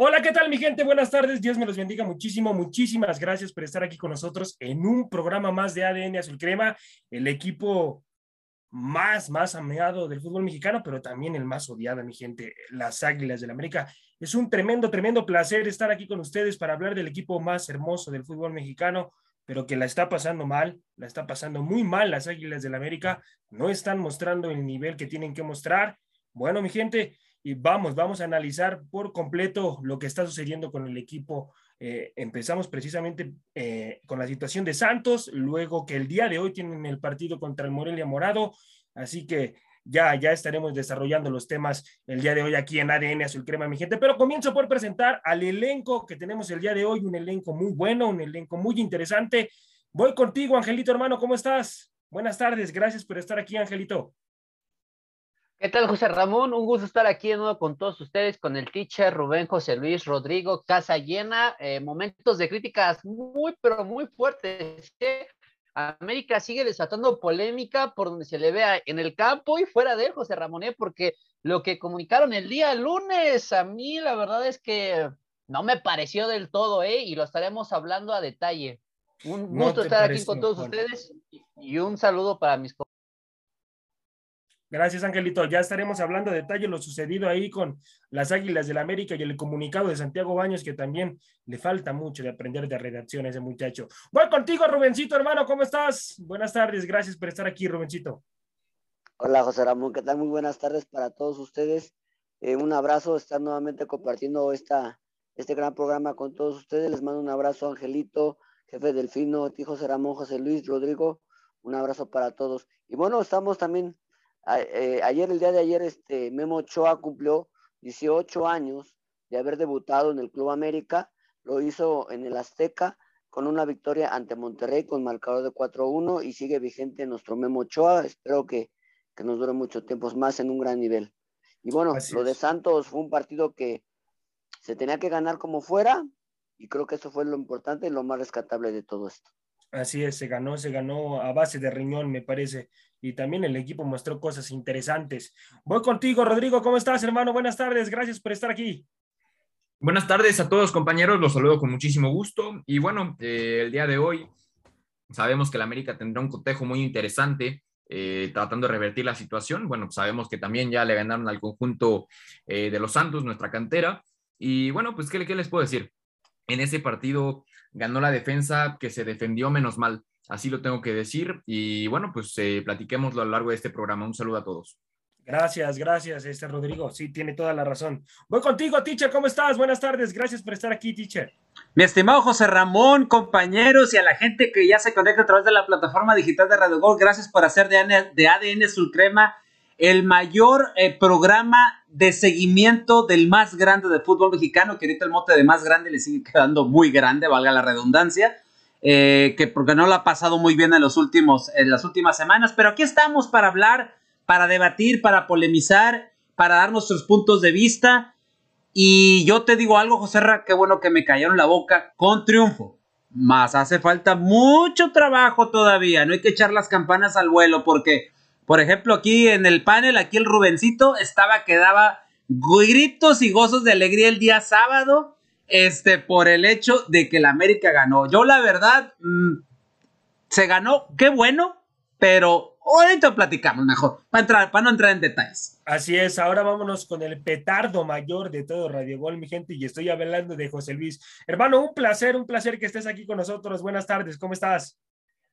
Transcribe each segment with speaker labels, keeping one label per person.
Speaker 1: Hola, ¿qué tal mi gente? Buenas tardes, Dios me los bendiga muchísimo, muchísimas gracias por estar aquí con nosotros en un programa más de ADN Azul Crema, el equipo más, más ameado del fútbol mexicano, pero también el más odiado, mi gente, las Águilas del América. Es un tremendo, tremendo placer estar aquí con ustedes para hablar del equipo más hermoso del fútbol mexicano, pero que la está pasando mal, la está pasando muy mal las Águilas del América, no están mostrando el nivel que tienen que mostrar. Bueno, mi gente, vamos, vamos a analizar por completo lo que está sucediendo con el equipo. Eh, empezamos precisamente eh, con la situación de Santos, luego que el día de hoy tienen el partido contra el Morelia Morado, así que ya, ya estaremos desarrollando los temas el día de hoy aquí en ADN Azul Crema, mi gente. Pero comienzo por presentar al elenco que tenemos el día de hoy, un elenco muy bueno, un elenco muy interesante. Voy contigo, Angelito, hermano, ¿cómo estás? Buenas tardes, gracias por estar aquí, Angelito.
Speaker 2: ¿Qué tal, José Ramón? Un gusto estar aquí de nuevo con todos ustedes, con el teacher Rubén José Luis Rodrigo, casa llena, eh, momentos de críticas muy, pero muy fuertes. ¿eh? América sigue desatando polémica por donde se le vea en el campo y fuera de él, José Ramón, ¿eh? porque lo que comunicaron el día lunes, a mí la verdad es que no me pareció del todo, ¿eh? Y lo estaremos hablando a detalle. Un gusto estar aquí con todos ustedes y un saludo para mis compañeros
Speaker 1: Gracias, Angelito. Ya estaremos hablando de detalle lo sucedido ahí con las Águilas del la América y el comunicado de Santiago Baños, que también le falta mucho de aprender de redacción a ese muchacho. Voy contigo, Rubencito, hermano. ¿Cómo estás? Buenas tardes. Gracias por estar aquí, Rubencito.
Speaker 3: Hola, José Ramón. ¿Qué tal? Muy buenas tardes para todos ustedes. Eh, un abrazo. Estar nuevamente compartiendo esta, este gran programa con todos ustedes. Les mando un abrazo, Angelito, jefe Delfino, ti, José Ramón, José Luis, Rodrigo. Un abrazo para todos. Y bueno, estamos también eh, ayer, el día de ayer, este Memo Ochoa cumplió 18 años de haber debutado en el Club América. Lo hizo en el Azteca con una victoria ante Monterrey con marcador de 4-1 y sigue vigente nuestro Memo Ochoa. Espero que, nos dure mucho tiempo más en un gran nivel. Y bueno, lo de Santos fue un partido que se tenía que ganar como fuera y creo que eso fue lo importante y lo más rescatable de todo esto.
Speaker 1: Así es, se ganó, se ganó a base de riñón, me parece. Y también el equipo mostró cosas interesantes. Voy contigo, Rodrigo. ¿Cómo estás, hermano? Buenas tardes. Gracias por estar aquí.
Speaker 4: Buenas tardes a todos, compañeros. Los saludo con muchísimo gusto. Y bueno, eh, el día de hoy sabemos que la América tendrá un cotejo muy interesante. Eh, tratando de revertir la situación. Bueno, sabemos que también ya le ganaron al conjunto eh, de los Santos, nuestra cantera. Y bueno, pues, ¿qué, ¿qué, les puedo decir? En ese partido ganó la defensa que se defendió menos mal. Así lo tengo que decir. Y bueno, pues eh, platiquémoslo a lo largo de este programa. Un saludo a todos.
Speaker 1: Gracias, gracias, este Rodrigo. Sí, tiene toda la razón. Voy contigo, teacher. ¿Cómo estás? Buenas tardes. Gracias por estar aquí, teacher.
Speaker 5: Mi estimado José Ramón, compañeros y a la gente que ya se conecta a través de la plataforma digital de Radio Gol, gracias por hacer de ADN, de ADN Sulcrema el mayor eh, programa de seguimiento del más grande de fútbol mexicano, que ahorita el mote de más grande le sigue quedando muy grande, valga la redundancia, eh, que porque no lo ha pasado muy bien en, los últimos, en las últimas semanas, pero aquí estamos para hablar, para debatir, para polemizar, para dar nuestros puntos de vista. Y yo te digo algo, José Ra, qué bueno que me cayeron la boca con triunfo. Más hace falta mucho trabajo todavía, no hay que echar las campanas al vuelo porque por ejemplo, aquí en el panel, aquí el Rubencito estaba que daba gritos y gozos de alegría el día sábado, este, por el hecho de que la América ganó. Yo la verdad, mm, se ganó, qué bueno, pero ahorita platicamos mejor, para, entrar, para no entrar en detalles.
Speaker 1: Así es, ahora vámonos con el petardo mayor de todo Radio Gol, mi gente, y estoy hablando de José Luis. Hermano, un placer, un placer que estés aquí con nosotros. Buenas tardes, ¿cómo estás?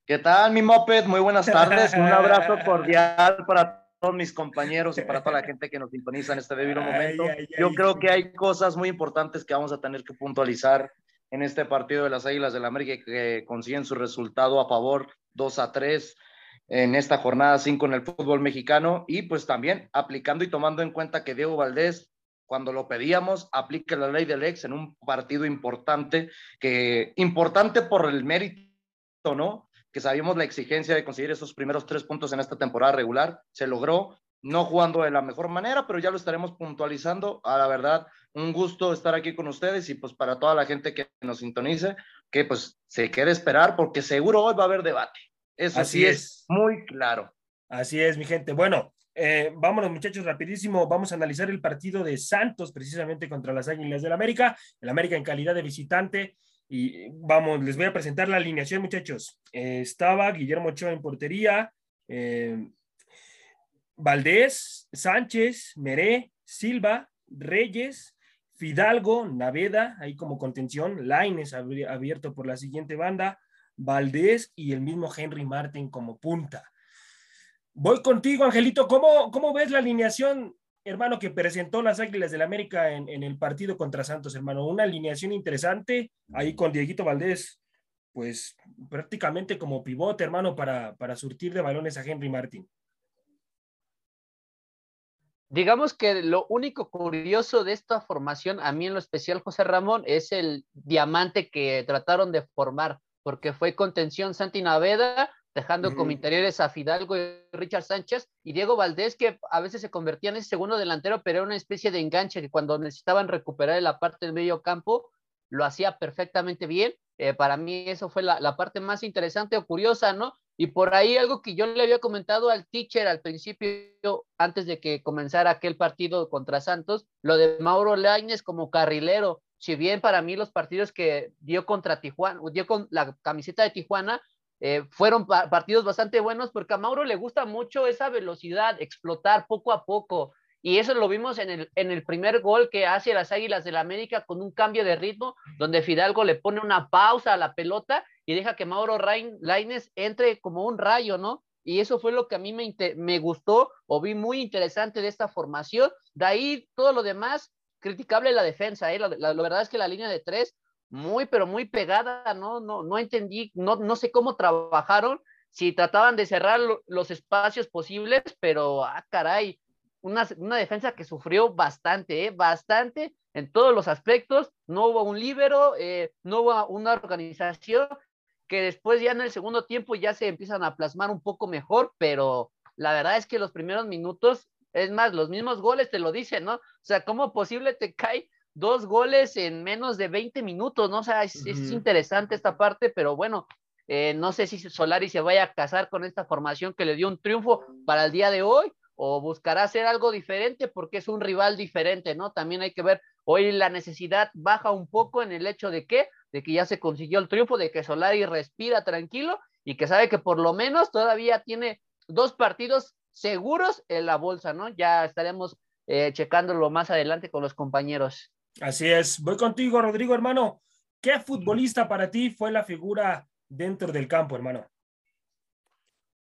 Speaker 6: ¿Qué tal, mi Moped? Muy buenas tardes. Un abrazo cordial para todos mis compañeros y para toda la gente que nos sintoniza en este debido momento. Yo creo que hay cosas muy importantes que vamos a tener que puntualizar en este partido de las Águilas del la América que consiguen su resultado a favor 2 a 3 en esta jornada 5 en el fútbol mexicano y pues también aplicando y tomando en cuenta que Diego Valdés cuando lo pedíamos, aplica la ley del ex en un partido importante, que importante por el mérito, ¿no? Que sabíamos la exigencia de conseguir esos primeros tres puntos en esta temporada regular. Se logró, no jugando de la mejor manera, pero ya lo estaremos puntualizando. A la verdad, un gusto estar aquí con ustedes y pues para toda la gente que nos sintonice, que pues se quede esperar porque seguro hoy va a haber debate. Eso Así sí es. muy claro.
Speaker 1: Así es, mi gente. Bueno, Eh, vámonos, muchachos, rapidísimo. Vamos a analizar el partido de Santos, precisamente contra las Águilas del América. El América en calidad de visitante. Y vamos, les voy a presentar la alineación, muchachos. Eh, estaba Guillermo Ochoa en portería, eh, Valdés, Sánchez, Meré, Silva, Reyes, Fidalgo, Naveda, ahí como contención, Laines abierto por la siguiente banda, Valdés y el mismo Henry Martin como punta. Voy contigo, Angelito. ¿Cómo, cómo ves la alineación, hermano, que presentó las Águilas del América en, en, el partido contra Santos, hermano? Una alineación interesante, ahí con Dieguito Valdés, pues prácticamente como pivote, hermano, para, para surtir de balones a Henry Martin.
Speaker 2: Digamos que lo único curioso de esta formación, a mí en lo especial, José Ramón, es el diamante que trataron de formar, porque fue contención Santi Naveda, dejando como interiores a Fidalgo y Richard Sánchez y Diego Valdés, que a veces se convertía en ese segundo delantero, pero era una especie de enganche que cuando necesitaban recuperar la parte del medio campo, lo hacía perfectamente bien. Eh, para mí eso fue la, la, parte más interesante o curiosa, ¿no? Y por ahí algo que yo le había comentado al teacher al principio, antes de que comenzara aquel partido contra Santos, lo de Mauro Laines como carrilero. Si bien para mí los partidos que dio contra Tijuana, dio con la camiseta de Tijuana, eh, fueron pa partidos bastante buenos porque a Mauro le gusta mucho esa velocidad, explotar poco a poco. Y eso lo vimos en el, en el primer gol que hace las Águilas del la América con un cambio de ritmo, donde Fidalgo le pone una pausa a la pelota y deja que Mauro Laines entre como un rayo, ¿no? Y eso fue lo que a mí me, me gustó o vi muy interesante de esta formación. De ahí todo lo demás, criticable la defensa, ¿eh? la, la verdad es que la línea de tres muy, pero muy pegada, ¿no? No, no entendí, no, no sé cómo trabajaron, si trataban de cerrar los espacios posibles, pero, ah, caray, una, una defensa que sufrió bastante, ¿eh? bastante en todos los aspectos, no hubo un líbero, eh, no hubo una organización que después ya en el segundo tiempo ya se empiezan a plasmar un poco mejor, pero la verdad es que los primeros minutos, es más, los mismos goles te lo dicen, ¿no? O sea, ¿cómo posible te cae dos goles en menos de 20 minutos, ¿no? O sea, es, uh -huh. es interesante esta parte, pero bueno, eh, no sé si Solari se vaya a casar con esta formación que le dio un triunfo para el día de hoy o buscará hacer algo diferente porque es un rival diferente, ¿no? También hay que ver, hoy la necesidad baja un poco en el hecho de que, de que ya se consiguió el triunfo, de que Solari respira tranquilo y que sabe que por lo menos todavía tiene dos partidos seguros en la bolsa, ¿no? Ya estaremos eh, checándolo más adelante con los compañeros.
Speaker 1: Así es. Voy contigo, Rodrigo, hermano. ¿Qué futbolista para ti fue la figura dentro del campo, hermano?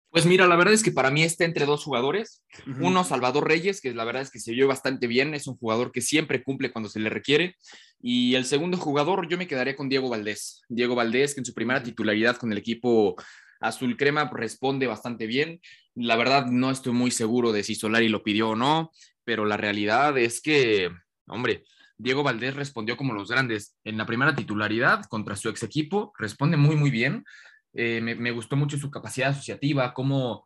Speaker 4: Pues mira, la verdad es que para mí está entre dos jugadores. Uh -huh. Uno, Salvador Reyes, que la verdad es que se vio bastante bien, es un jugador que siempre cumple cuando se le requiere. Y el segundo jugador, yo me quedaría con Diego Valdés. Diego Valdés, que en su primera titularidad con el equipo azul crema responde bastante bien. La verdad no estoy muy seguro de si Solari lo pidió o no, pero la realidad es que, hombre, Diego Valdés respondió como los grandes en la primera titularidad contra su ex equipo, responde muy, muy bien. Eh, me, me, gustó mucho su capacidad asociativa, cómo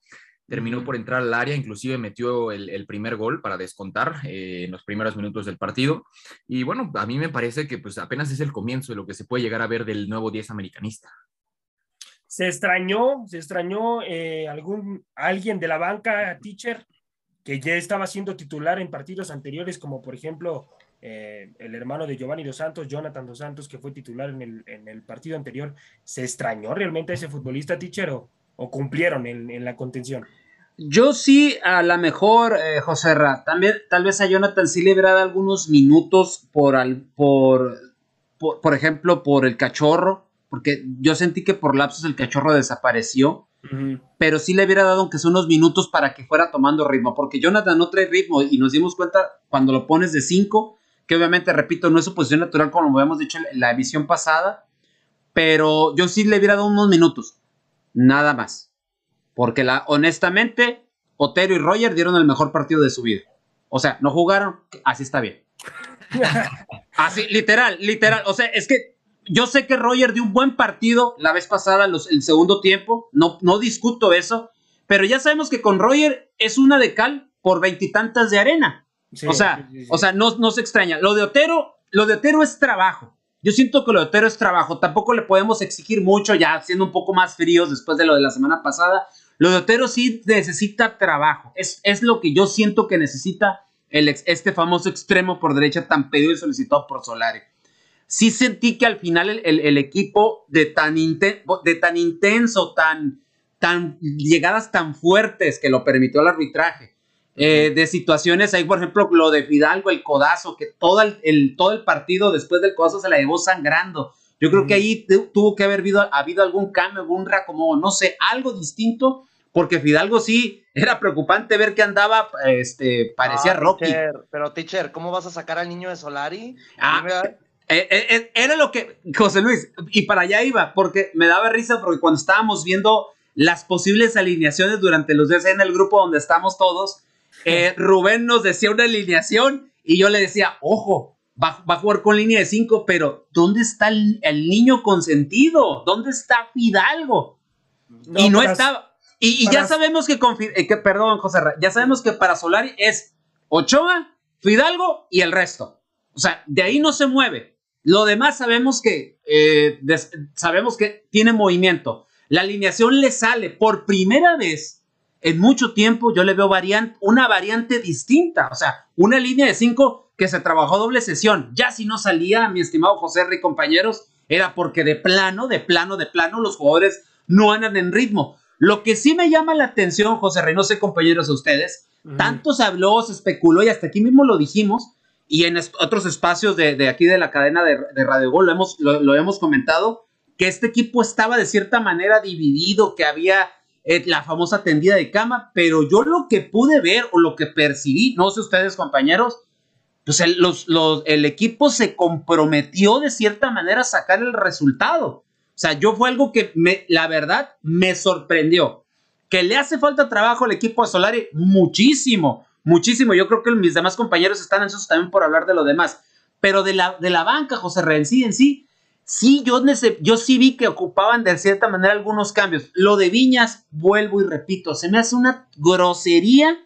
Speaker 4: terminó por entrar al área, inclusive metió el, el primer gol para descontar eh, en los primeros minutos del partido. Y bueno, a mí me parece que pues apenas es el comienzo de lo que se puede llegar a ver del nuevo 10 americanista.
Speaker 1: Se extrañó, se extrañó eh, algún, alguien de la banca, teacher, que ya estaba siendo titular en partidos anteriores, como por ejemplo eh, el hermano de Giovanni Dos Santos, Jonathan Dos Santos, que fue titular en el, en el partido anterior, ¿se extrañó realmente a ese futbolista, teacher, o, cumplieron en, en, la contención?
Speaker 5: Yo sí, a lo mejor, eh, José Ra, también, tal vez a Jonathan sí le hubiera dado algunos minutos por, al, por, por, por ejemplo, por el cachorro, porque yo sentí que por lapsos el cachorro desapareció. Uh -huh. Pero sí le hubiera dado aunque sea unos minutos para que fuera tomando ritmo, porque Jonathan no trae ritmo y nos dimos cuenta cuando lo pones de 5, que obviamente, repito, no es su posición natural como lo habíamos dicho en la emisión pasada, pero yo sí le hubiera dado unos minutos, nada más, porque la, honestamente, Otero y Roger dieron el mejor partido de su vida. O sea, no jugaron, así está bien. así, literal, literal, o sea, es que yo sé que Roger dio un buen partido la vez pasada, los, el segundo tiempo, no, no discuto eso, pero ya sabemos que con Roger es una de cal por veintitantas de arena. Sí, o sea, sí, sí, o sea no, no se extraña. Lo de Otero, lo de Otero es trabajo. Yo siento que lo de Otero es trabajo. Tampoco le podemos exigir mucho, ya siendo un poco más fríos después de lo de la semana pasada. Lo de Otero sí necesita trabajo. Es, es lo que yo siento que necesita el este famoso extremo por derecha tan pedido y solicitado por Solari. Sí sentí que al final el, equipo de tan, de tan intenso, tan, tan llegadas tan fuertes que lo permitió el arbitraje, eh, de situaciones, ahí por ejemplo lo de Fidalgo, el codazo, que todo el, todo el partido después del codazo se la llevó sangrando. Yo creo que ahí tuvo que haber habido, habido algún cambio, algún como no sé, algo distinto, porque Fidalgo sí era preocupante ver que andaba, este, parecía Rocky.
Speaker 6: pero teacher, ¿cómo vas a sacar al niño de Solari?
Speaker 5: Ah, eh, eh, era lo que, José Luis, y para allá iba, porque me daba risa porque cuando estábamos viendo las posibles alineaciones durante los días en el grupo donde estamos todos, eh, Rubén nos decía una alineación y yo le decía, ojo, va, a jugar con línea de 5, pero ¿dónde está el, niño consentido? ¿Dónde está Fidalgo? y no estaba. Y, ya sabemos que, con, eh, que, perdón, José, ya sabemos que para Solari es Ochoa, Fidalgo y el resto. O sea, de ahí no se mueve. Lo demás sabemos que, eh, sabemos que tiene movimiento. La alineación le sale por primera vez en mucho tiempo yo le veo variante, una variante distinta, o sea, una línea de cinco que se trabajó doble sesión. Ya si no salía, mi estimado José Rey, compañeros, era porque de plano, de plano, de plano, los jugadores no andan en ritmo. Lo que sí me llama la atención, José Rey, no sé, compañeros, a ustedes, tanto se habló, se especuló y hasta aquí mismo lo dijimos, y en otros espacios de, aquí de la cadena de, Radio Gol lo hemos, lo hemos comentado, que este equipo estaba de cierta manera dividido, que había eh, la famosa tendida de cama, pero yo lo que pude ver o lo que percibí, no sé ustedes compañeros, pues el, el equipo se comprometió de cierta manera a sacar el resultado. O sea, yo fue algo que me, la verdad me sorprendió. Que le hace falta trabajo al equipo de Solari, muchísimo, muchísimo. Yo creo que mis demás compañeros están ansiosos también por hablar de lo demás. Pero de la, de la banca, José Renzi en sí, sí, yo, yo sí vi que ocupaban de cierta manera algunos cambios. Lo de Viñas, vuelvo y repito, se me hace una grosería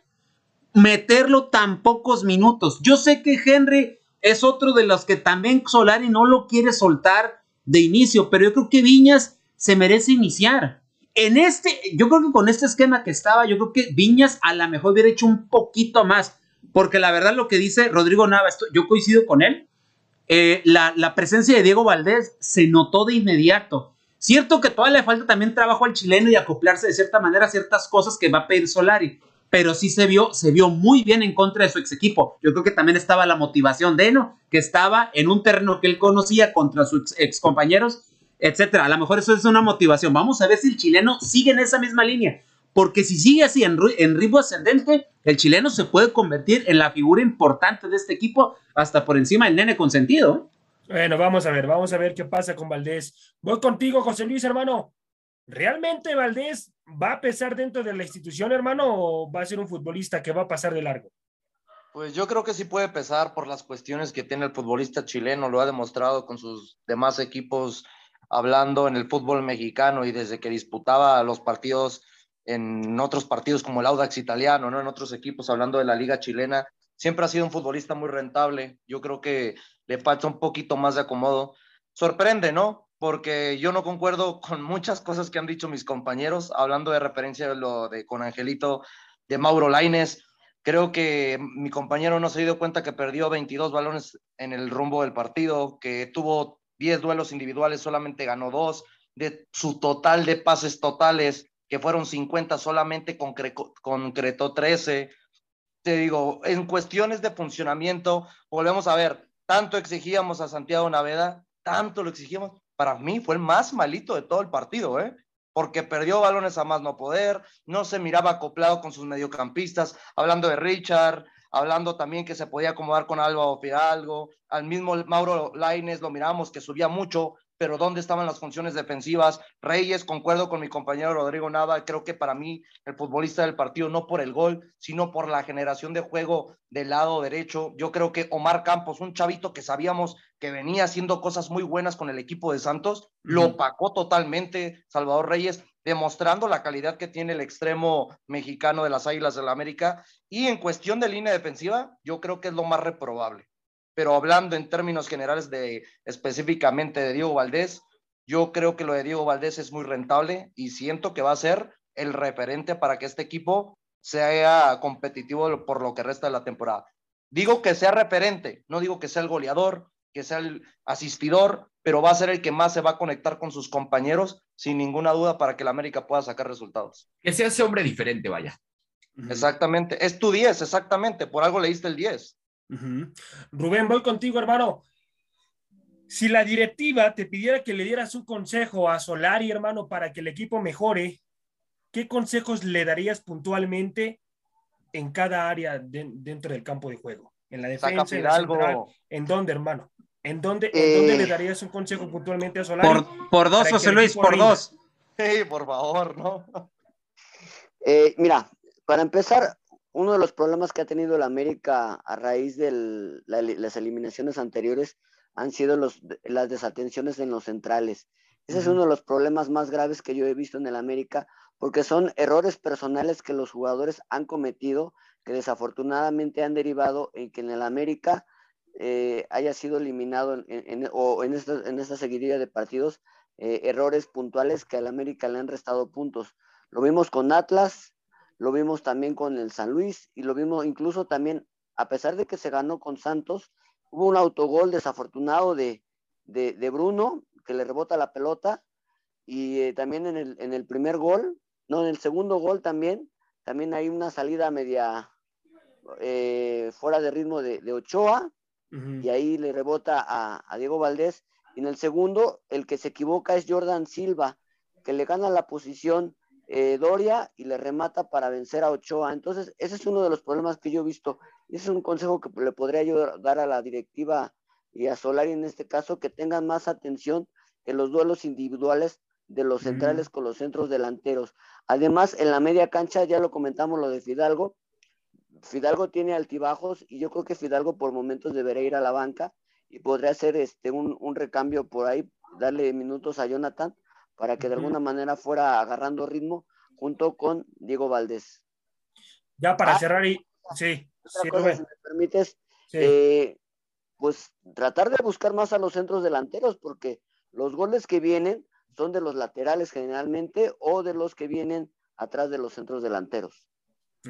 Speaker 5: meterlo tan pocos minutos. Yo sé que Henry es otro de los que también Solari no lo quiere soltar de inicio, pero yo creo que Viñas se merece iniciar. En este, yo creo que con este esquema que estaba, yo creo que Viñas a lo mejor hubiera hecho un poquito más, porque la verdad lo que dice Rodrigo Nava, yo coincido con él, eh, la, presencia de Diego Valdés se notó de inmediato. Cierto que todavía le falta también trabajo al chileno y acoplarse de cierta manera a ciertas cosas que va a pedir Solari, pero sí se vio, se vio muy bien en contra de su ex equipo. Yo creo que también estaba la motivación de Eno, que estaba en un terreno que él conocía contra sus ex compañeros, etcétera. A lo mejor eso es una motivación. Vamos a ver si el chileno sigue en esa misma línea porque si sigue así en, en ritmo ascendente, el chileno se puede convertir en la figura importante de este equipo hasta por encima del nene consentido.
Speaker 1: Bueno, vamos a ver, vamos a ver qué pasa con Valdés. Voy contigo, José Luis, hermano. ¿Realmente Valdés va a pesar dentro de la institución, hermano, o va a ser un futbolista que va a pasar de largo?
Speaker 6: Pues yo creo que sí puede pesar por las cuestiones que tiene el futbolista chileno, lo ha demostrado con sus demás equipos hablando en el fútbol mexicano y desde que disputaba los partidos en otros partidos como el Audax italiano, ¿no? En otros equipos, hablando de la liga chilena, siempre ha sido un futbolista muy rentable. Yo creo que le falta un poquito más de acomodo. Sorprende, ¿no? Porque yo no concuerdo con muchas cosas que han dicho mis compañeros, hablando de referencia de lo de con Angelito, de Mauro Laines. Creo que mi compañero no se ha dio cuenta que perdió 22 balones en el rumbo del partido, que tuvo 10 duelos individuales, solamente ganó dos. De su total de pases totales, que fueron 50, solamente concretó 13. Te digo, en cuestiones de funcionamiento, volvemos a ver, tanto exigíamos a Santiago Naveda, tanto lo exigimos. Para mí fue el más malito de todo el partido, ¿eh? porque perdió balones a más no poder, no se miraba acoplado con sus mediocampistas, hablando de Richard, hablando también que se podía acomodar con Álvaro Fidalgo, al mismo Mauro Laines lo miramos que subía mucho, pero ¿dónde estaban las funciones defensivas? Reyes, concuerdo con mi compañero Rodrigo Nava, creo que para mí el futbolista del partido no por el gol, sino por la generación de juego del lado derecho. Yo creo que Omar Campos, un chavito que sabíamos que venía haciendo cosas muy buenas con el equipo de Santos, lo opacó totalmente Salvador Reyes, demostrando la calidad que tiene el extremo mexicano de las Águilas del la América. Y en cuestión de línea defensiva, yo creo que es lo más reprobable pero hablando en términos generales de específicamente de Diego Valdés, yo creo que lo de Diego Valdés es muy rentable y siento que va a ser el referente para que este equipo sea competitivo por lo que resta de la temporada. Digo que sea referente, no digo que sea el goleador, que sea el asistidor, pero va a ser el que más se va a conectar con sus compañeros, sin ninguna duda, para que la América pueda sacar resultados.
Speaker 4: Que sea ese hombre diferente, vaya.
Speaker 6: Exactamente, es tu 10, exactamente, por algo leíste el 10.
Speaker 1: Rubén, voy contigo, hermano. Si la directiva te pidiera que le dieras un consejo a Solari, hermano, para que el equipo mejore, ¿qué consejos le darías puntualmente en cada área dentro del campo de juego? En la defensa, en, la ¿en dónde, hermano? ¿En dónde, ¿En le eh, darías un consejo puntualmente a Solari?
Speaker 5: Por, por dos, José Luis, por dos.
Speaker 6: Sí, por favor, ¿no?
Speaker 3: Eh, mira, para empezar, uno de los problemas que ha tenido la América a raíz de las eliminaciones anteriores han sido los, las desatenciones en los centrales. Ese es uno de los problemas más graves que yo he visto en el América, porque son errores personales que los jugadores han cometido, que desafortunadamente han derivado en que en el América eh, haya sido eliminado en, o en esta, en esta seguidilla de partidos eh, errores puntuales que al América le han restado puntos. Lo vimos con Atlas, lo vimos también con el San Luis y lo vimos incluso también, a pesar de que se ganó con Santos, hubo un autogol desafortunado de, de, Bruno que le rebota la pelota y eh, también en el, en el primer gol no, en el segundo gol también, también hay una salida media eh, fuera de ritmo de, Ochoa, y ahí le rebota a, Diego Valdés. Y en el segundo, el que se equivoca es Jordan Silva, que le gana la posición eh, Doria y le remata para vencer a Ochoa. Entonces, ese es uno de los problemas que yo he visto. Ese es un consejo que le podría yo dar a la directiva y a Solari en este caso, que tengan más atención en los duelos individuales de los centrales con los centros delanteros. Además, en la media cancha, ya lo comentamos lo de Fidalgo, Fidalgo tiene altibajos y yo creo que Fidalgo por momentos debería ir a la banca y podría hacer este, un, recambio por ahí, darle minutos a Jonathan para que de alguna manera fuera agarrando ritmo junto con Diego Valdés.
Speaker 1: Ya para ah, cerrar y sí, si
Speaker 3: me permites, eh, pues tratar de buscar más a los centros delanteros porque los goles que vienen son de los laterales generalmente o de los que vienen atrás de los centros delanteros.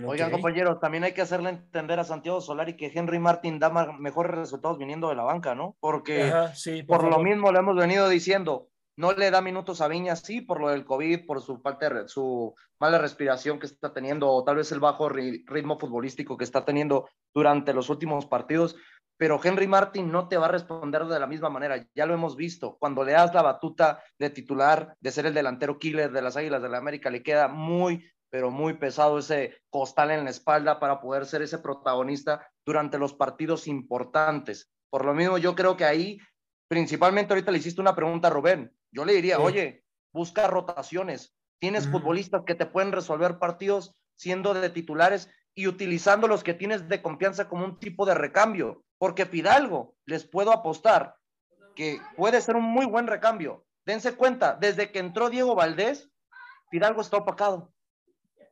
Speaker 6: Oigan, compañeros, también hay que hacerle entender a Santiago Solari que Henry Martin da mejores resultados viniendo de la banca, ¿no? Porque por, lo mismo le hemos venido diciendo, no le da minutos a Viña, sí, por lo del COVID, por su falta de, su mala respiración que está teniendo, o tal vez el bajo ritmo futbolístico que está teniendo durante los últimos partidos, pero Henry Martin no te va a responder de la misma manera. Ya lo hemos visto. Cuando le das la batuta de titular, de ser el delantero killer de las Águilas de la América, le queda muy, pero muy pesado ese costal en la espalda para poder ser ese protagonista durante los partidos importantes. Por lo mismo, yo creo que ahí, principalmente ahorita le hiciste una pregunta a Rubén. Yo le diría, oye, busca rotaciones. Tienes futbolistas que te pueden resolver partidos siendo de titulares y utilizando los que tienes de confianza como un tipo de recambio porque Fidalgo les puedo apostar que puede ser un muy buen recambio. Dense cuenta, desde que entró Diego Valdés, Fidalgo está opacado.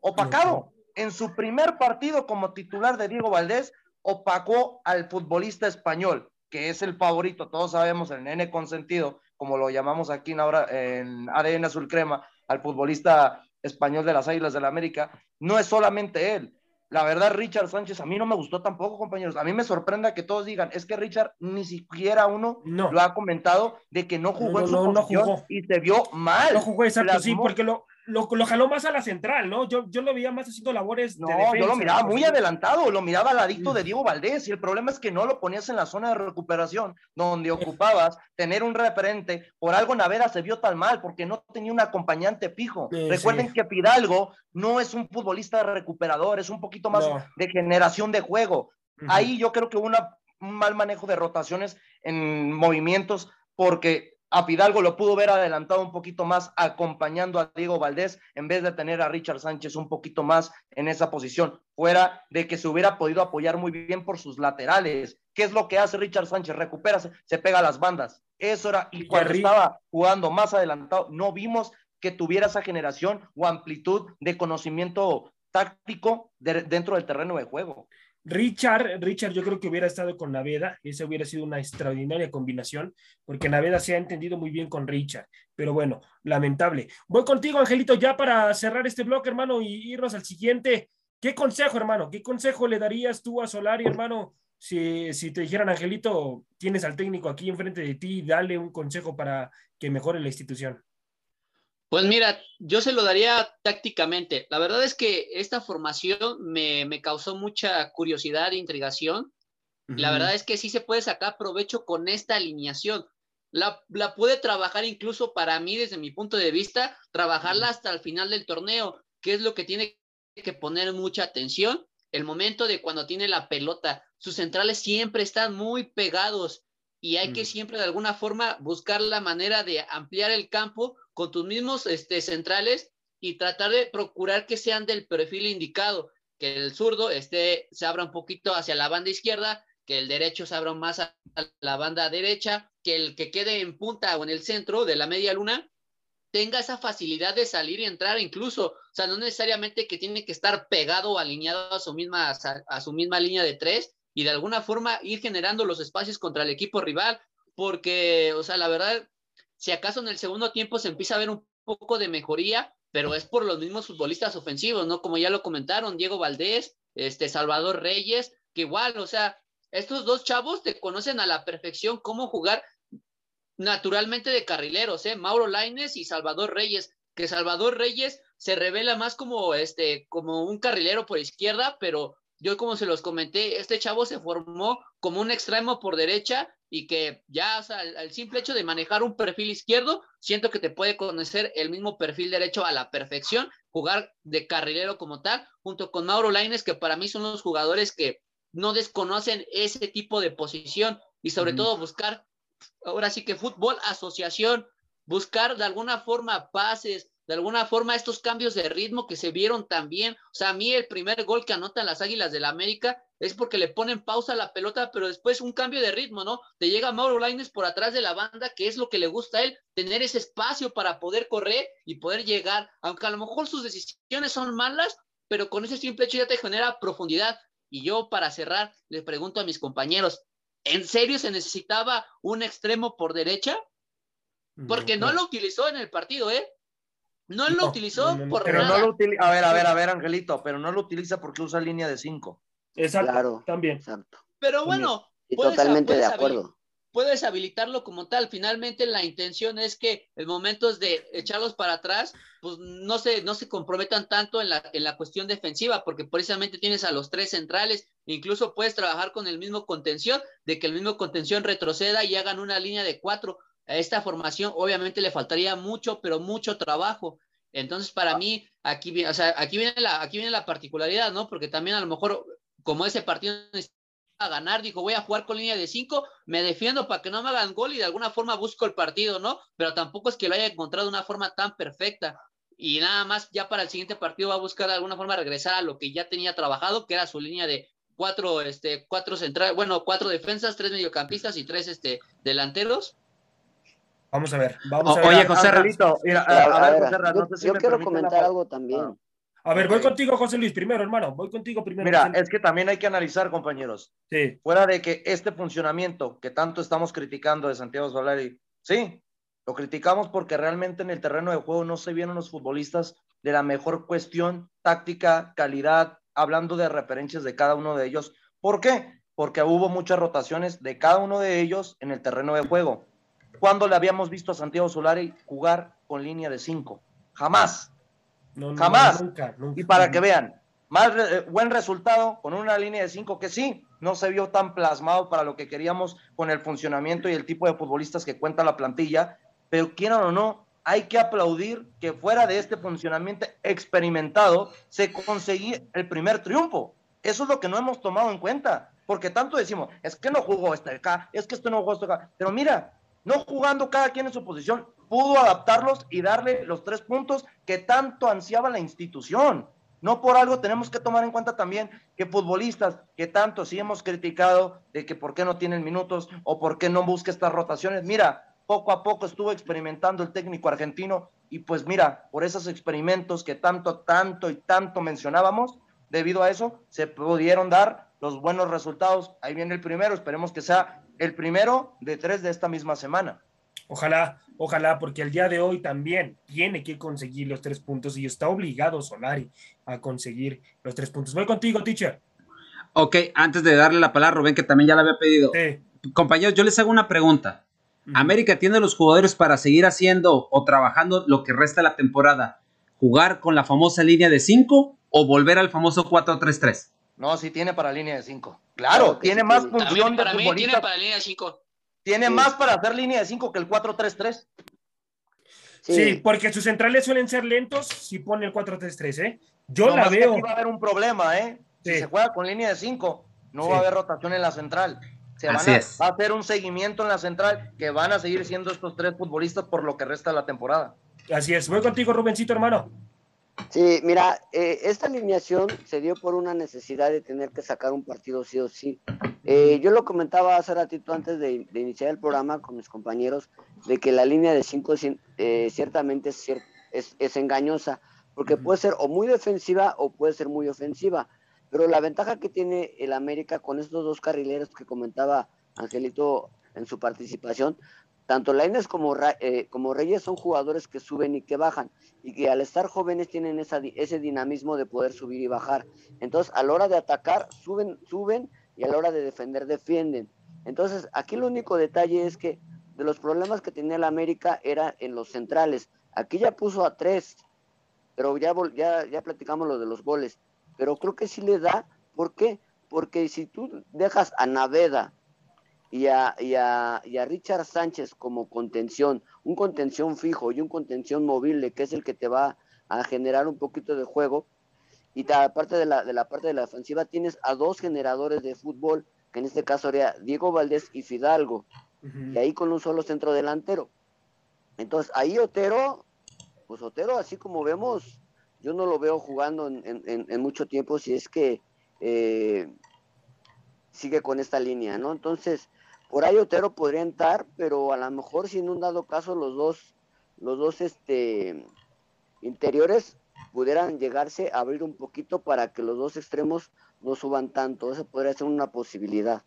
Speaker 6: Opacado. En su primer partido como titular de Diego Valdés, opacó al futbolista español, que es el favorito, todos sabemos, el nene consentido, como lo llamamos aquí en, ahora, en ADN Azul Crema, al futbolista español de las Águilas del la América. No es solamente él, la verdad, Richard Sánchez a mí no me gustó tampoco, compañeros. A mí me sorprende que todos digan, es que Richard ni siquiera uno lo ha comentado de que no jugó en su posición y se vio mal.
Speaker 1: No jugó exacto, sí, porque lo, lo, lo, jaló más a la central, ¿no? Yo, yo lo veía más haciendo labores
Speaker 6: no, yo lo miraba muy adelantado, lo miraba al ladito de Diego Valdés y el problema es que no lo ponías en la zona de recuperación donde ocupabas tener un referente. Por algo Navera se vio tan mal porque no tenía un acompañante fijo. Recuerden que Pidalgo no es un futbolista recuperador, es un poquito más de generación de juego. Ahí yo creo que hubo un mal manejo de rotaciones en movimientos porque a Fidalgo lo pudo ver adelantado un poquito más acompañando a Diego Valdés en vez de tener a Richard Sánchez un poquito más en esa posición, fuera de que se hubiera podido apoyar muy bien por sus laterales. ¿Qué es lo que hace Richard Sánchez? Recupera, se pega a las bandas. Eso era, y cuando estaba jugando más adelantado, no vimos que tuviera esa generación o amplitud de conocimiento táctico dentro del terreno de juego.
Speaker 1: Richard, Richard, yo creo que hubiera estado con Naveda, esa hubiera sido una extraordinaria combinación, porque Naveda se ha entendido muy bien con Richard, pero bueno, lamentable. Voy contigo, Angelito, ya para cerrar este bloque, hermano, y irnos al siguiente. ¿Qué consejo, hermano? ¿Qué consejo le darías tú a Solari, hermano? Si, si te dijeran, Angelito, tienes al técnico aquí enfrente de ti, dale un consejo para que mejore la institución.
Speaker 2: Pues mira, yo se lo daría tácticamente. La verdad es que esta formación me, causó mucha curiosidad e intrigación. La verdad es que sí se puede sacar provecho con esta alineación. La, la, puede trabajar incluso para mí, desde mi punto de vista, trabajarla hasta el final del torneo, que es lo que tiene que poner mucha atención. El momento de cuando tiene la pelota, sus centrales siempre están muy pegados y hay que siempre de alguna forma buscar la manera de ampliar el campo con tus mismos este, centrales y tratar de procurar que sean del perfil indicado, que el zurdo esté, se abra un poquito hacia la banda izquierda, que el derecho se abra más a la banda derecha, que el que quede en punta o en el centro de la media luna tenga esa facilidad de salir y entrar incluso, o sea, no necesariamente que tiene que estar pegado o alineado a su misma, a su misma línea de tres y de alguna forma ir generando los espacios contra el equipo rival, porque, o sea, la verdad, si acaso en el segundo tiempo se empieza a ver un poco de mejoría, pero es por los mismos futbolistas ofensivos, ¿no? Como ya lo comentaron, Diego Valdés, este Salvador Reyes, que igual, o sea, estos dos chavos te conocen a la perfección cómo jugar naturalmente de carrileros, ¿eh? Mauro Laines y Salvador Reyes, que Salvador Reyes se revela más como este como un carrilero por izquierda, pero yo como se los comenté, este chavo se formó como un extremo por derecha y que ya, o sea, al, simple hecho de manejar un perfil izquierdo, siento que te puede conocer el mismo perfil derecho a la perfección, jugar de carrilero como tal, junto con Mauro Laines, que para mí son los jugadores que no desconocen ese tipo de posición y sobre todo buscar, ahora sí que fútbol, asociación, buscar de alguna forma pases, de alguna forma estos cambios de ritmo que se vieron también. O sea, a mí el primer gol que anotan las Águilas del la América es porque le ponen pausa a la pelota, pero después un cambio de ritmo, ¿no? Te llega Mauro Laines por atrás de la banda, que es lo que le gusta a él, tener ese espacio para poder correr y poder llegar, aunque a lo mejor sus decisiones son malas, pero con ese simple hecho ya te genera profundidad. Y yo para cerrar, les pregunto a mis compañeros, ¿en serio se necesitaba un extremo por derecha? Porque no lo utilizó en el partido, ¿eh? No lo utilizó por
Speaker 6: pero No lo a ver, a ver, a ver, Angelito, pero no lo utiliza porque usa línea de 5.
Speaker 1: Exacto, claro, también.
Speaker 2: Exacto. Pero bueno,
Speaker 3: totalmente de acuerdo.
Speaker 2: Puedes habilitarlo como tal. Finalmente la intención es que en momentos de echarlos para atrás, pues no se, no se comprometan tanto en la, en la cuestión defensiva, porque precisamente tienes a los tres centrales, incluso puedes trabajar con el mismo contención, de que el mismo contención retroceda y hagan una línea de cuatro a esta formación obviamente le faltaría mucho, pero mucho trabajo. Entonces, para mí, aquí, aquí, viene la, aquí viene la particularidad, ¿no? Porque también a lo mejor, como ese partido a ganar, dijo, voy a jugar con línea de cinco, me defiendo para que no me hagan gol y de alguna forma busco el partido, ¿no? Pero tampoco es que lo haya encontrado de una forma tan perfecta. Y nada más, ya para el siguiente partido va a buscar de alguna forma regresar a lo que ya tenía trabajado, que era su línea de cuatro, este, cuatro centrales, bueno, cuatro defensas, tres mediocampistas y tres, este, delanteros
Speaker 1: Vamos a ver, vamos a ver.
Speaker 5: Oye, José Ramito,
Speaker 3: yo, quiero comentar algo también.
Speaker 1: A ver, voy contigo, José Luis, primero, hermano. Voy contigo primero.
Speaker 6: Mira, es que también hay que analizar, compañeros. Sí. Fuera de que este funcionamiento que tanto estamos criticando de Santiago Solari, sí, lo criticamos porque realmente en el terreno de juego no se vieron los futbolistas de la mejor cuestión táctica, calidad, hablando de referencias de cada uno de ellos. ¿Por qué? Porque hubo muchas rotaciones de cada uno de ellos en el terreno de juego. ¿Cuándo le habíamos visto a Santiago Solari jugar con línea de cinco? Jamás. Jamás. Y para que vean, más eh, buen resultado con una línea de cinco que sí, no se vio tan plasmado para lo que queríamos con el funcionamiento y el tipo de futbolistas que cuenta la plantilla, pero quieran o no, hay que aplaudir que fuera de este funcionamiento experimentado se conseguía el primer triunfo. Eso es lo que no hemos tomado en cuenta, porque tanto decimos, es que no jugó este acá, es que esto no jugó este acá, pero mira, no jugando cada quien en su posición, pudo adaptarlos y darle los tres puntos que tanto ansiaba la institución. No por algo tenemos que tomar en cuenta también que futbolistas que tanto sí hemos criticado de que por qué no tienen minutos o por qué no busca estas rotaciones. Mira, poco a poco estuvo experimentando el técnico argentino y pues mira, por esos experimentos que tanto, tanto y tanto mencionábamos, debido a eso se pudieron dar los buenos resultados. Ahí viene el primero, esperemos que sea el primero de tres de esta misma semana.
Speaker 1: Ojalá, ojalá, porque el día de hoy también tiene que conseguir los tres puntos y está obligado Solari a conseguir los tres puntos. Voy contigo, teacher.
Speaker 5: Ok, antes de darle la palabra a Rubén, que también ya la había pedido. Compañeros, yo les hago una pregunta. ¿América tiene los jugadores para seguir haciendo o trabajando lo que resta de la temporada? ¿Jugar con la famosa línea de 5 o volver al famoso 4-3-3?
Speaker 6: No, sí tiene para línea de 5. Claro, tiene más función
Speaker 2: para mí tiene para línea de 5.
Speaker 6: Tiene más para hacer línea de 5 que el 4-3-3.
Speaker 1: Sí. porque sus centrales suelen ser lentos si pone el 4-3-3, ¿eh? Yo la veo.
Speaker 6: va a haber un problema, ¿eh? Si se juega con línea de 5, no va a haber rotación en la central. Se van a, va a hacer un seguimiento en la central que van a seguir siendo estos tres futbolistas por lo que resta de la temporada.
Speaker 1: Así es. Voy contigo, Rubencito, hermano.
Speaker 3: Sí, mira, eh, esta alineación se dio por una necesidad de tener que sacar un partido sí o sí. Eh, yo lo comentaba hace ratito antes de, iniciar el programa con mis compañeros, de que la línea de 5 eh, ciertamente es, es, es, engañosa, porque puede ser o muy defensiva o puede ser muy ofensiva. Pero la ventaja que tiene el América con estos dos carrileros que comentaba Angelito en su participación, tanto Laines como, eh, como Reyes son jugadores que suben y que bajan, y que al estar jóvenes tienen ese dinamismo de poder subir y bajar. Entonces, a la hora de atacar, suben, suben, y a la hora de defender, defienden. Entonces, aquí el único detalle es que de los problemas que tenía el América era en los centrales. Aquí ya puso a tres, pero ya, ya, ya platicamos lo de los goles. Pero creo que sí le da, ¿por qué? Porque si tú dejas a Naveda, y a, y, a, y a, Richard Sánchez como contención, un contención fijo y un contención móvil, que es el que te va a generar un poquito de juego. Y aparte de la, de la parte de la ofensiva, tienes a dos generadores de fútbol, que en este caso sería Diego Valdés y Fidalgo, y ahí con un solo centro delantero. Entonces, ahí Otero, pues Otero, así como vemos, yo no lo veo jugando en, en, mucho tiempo si es que eh, sigue con esta línea, ¿no? Entonces, por ahí Otero podría entrar, pero a lo mejor si en un dado caso los dos, los dos este, interiores pudieran llegarse a abrir un poquito para que los dos extremos no suban tanto. Eso podría ser una posibilidad.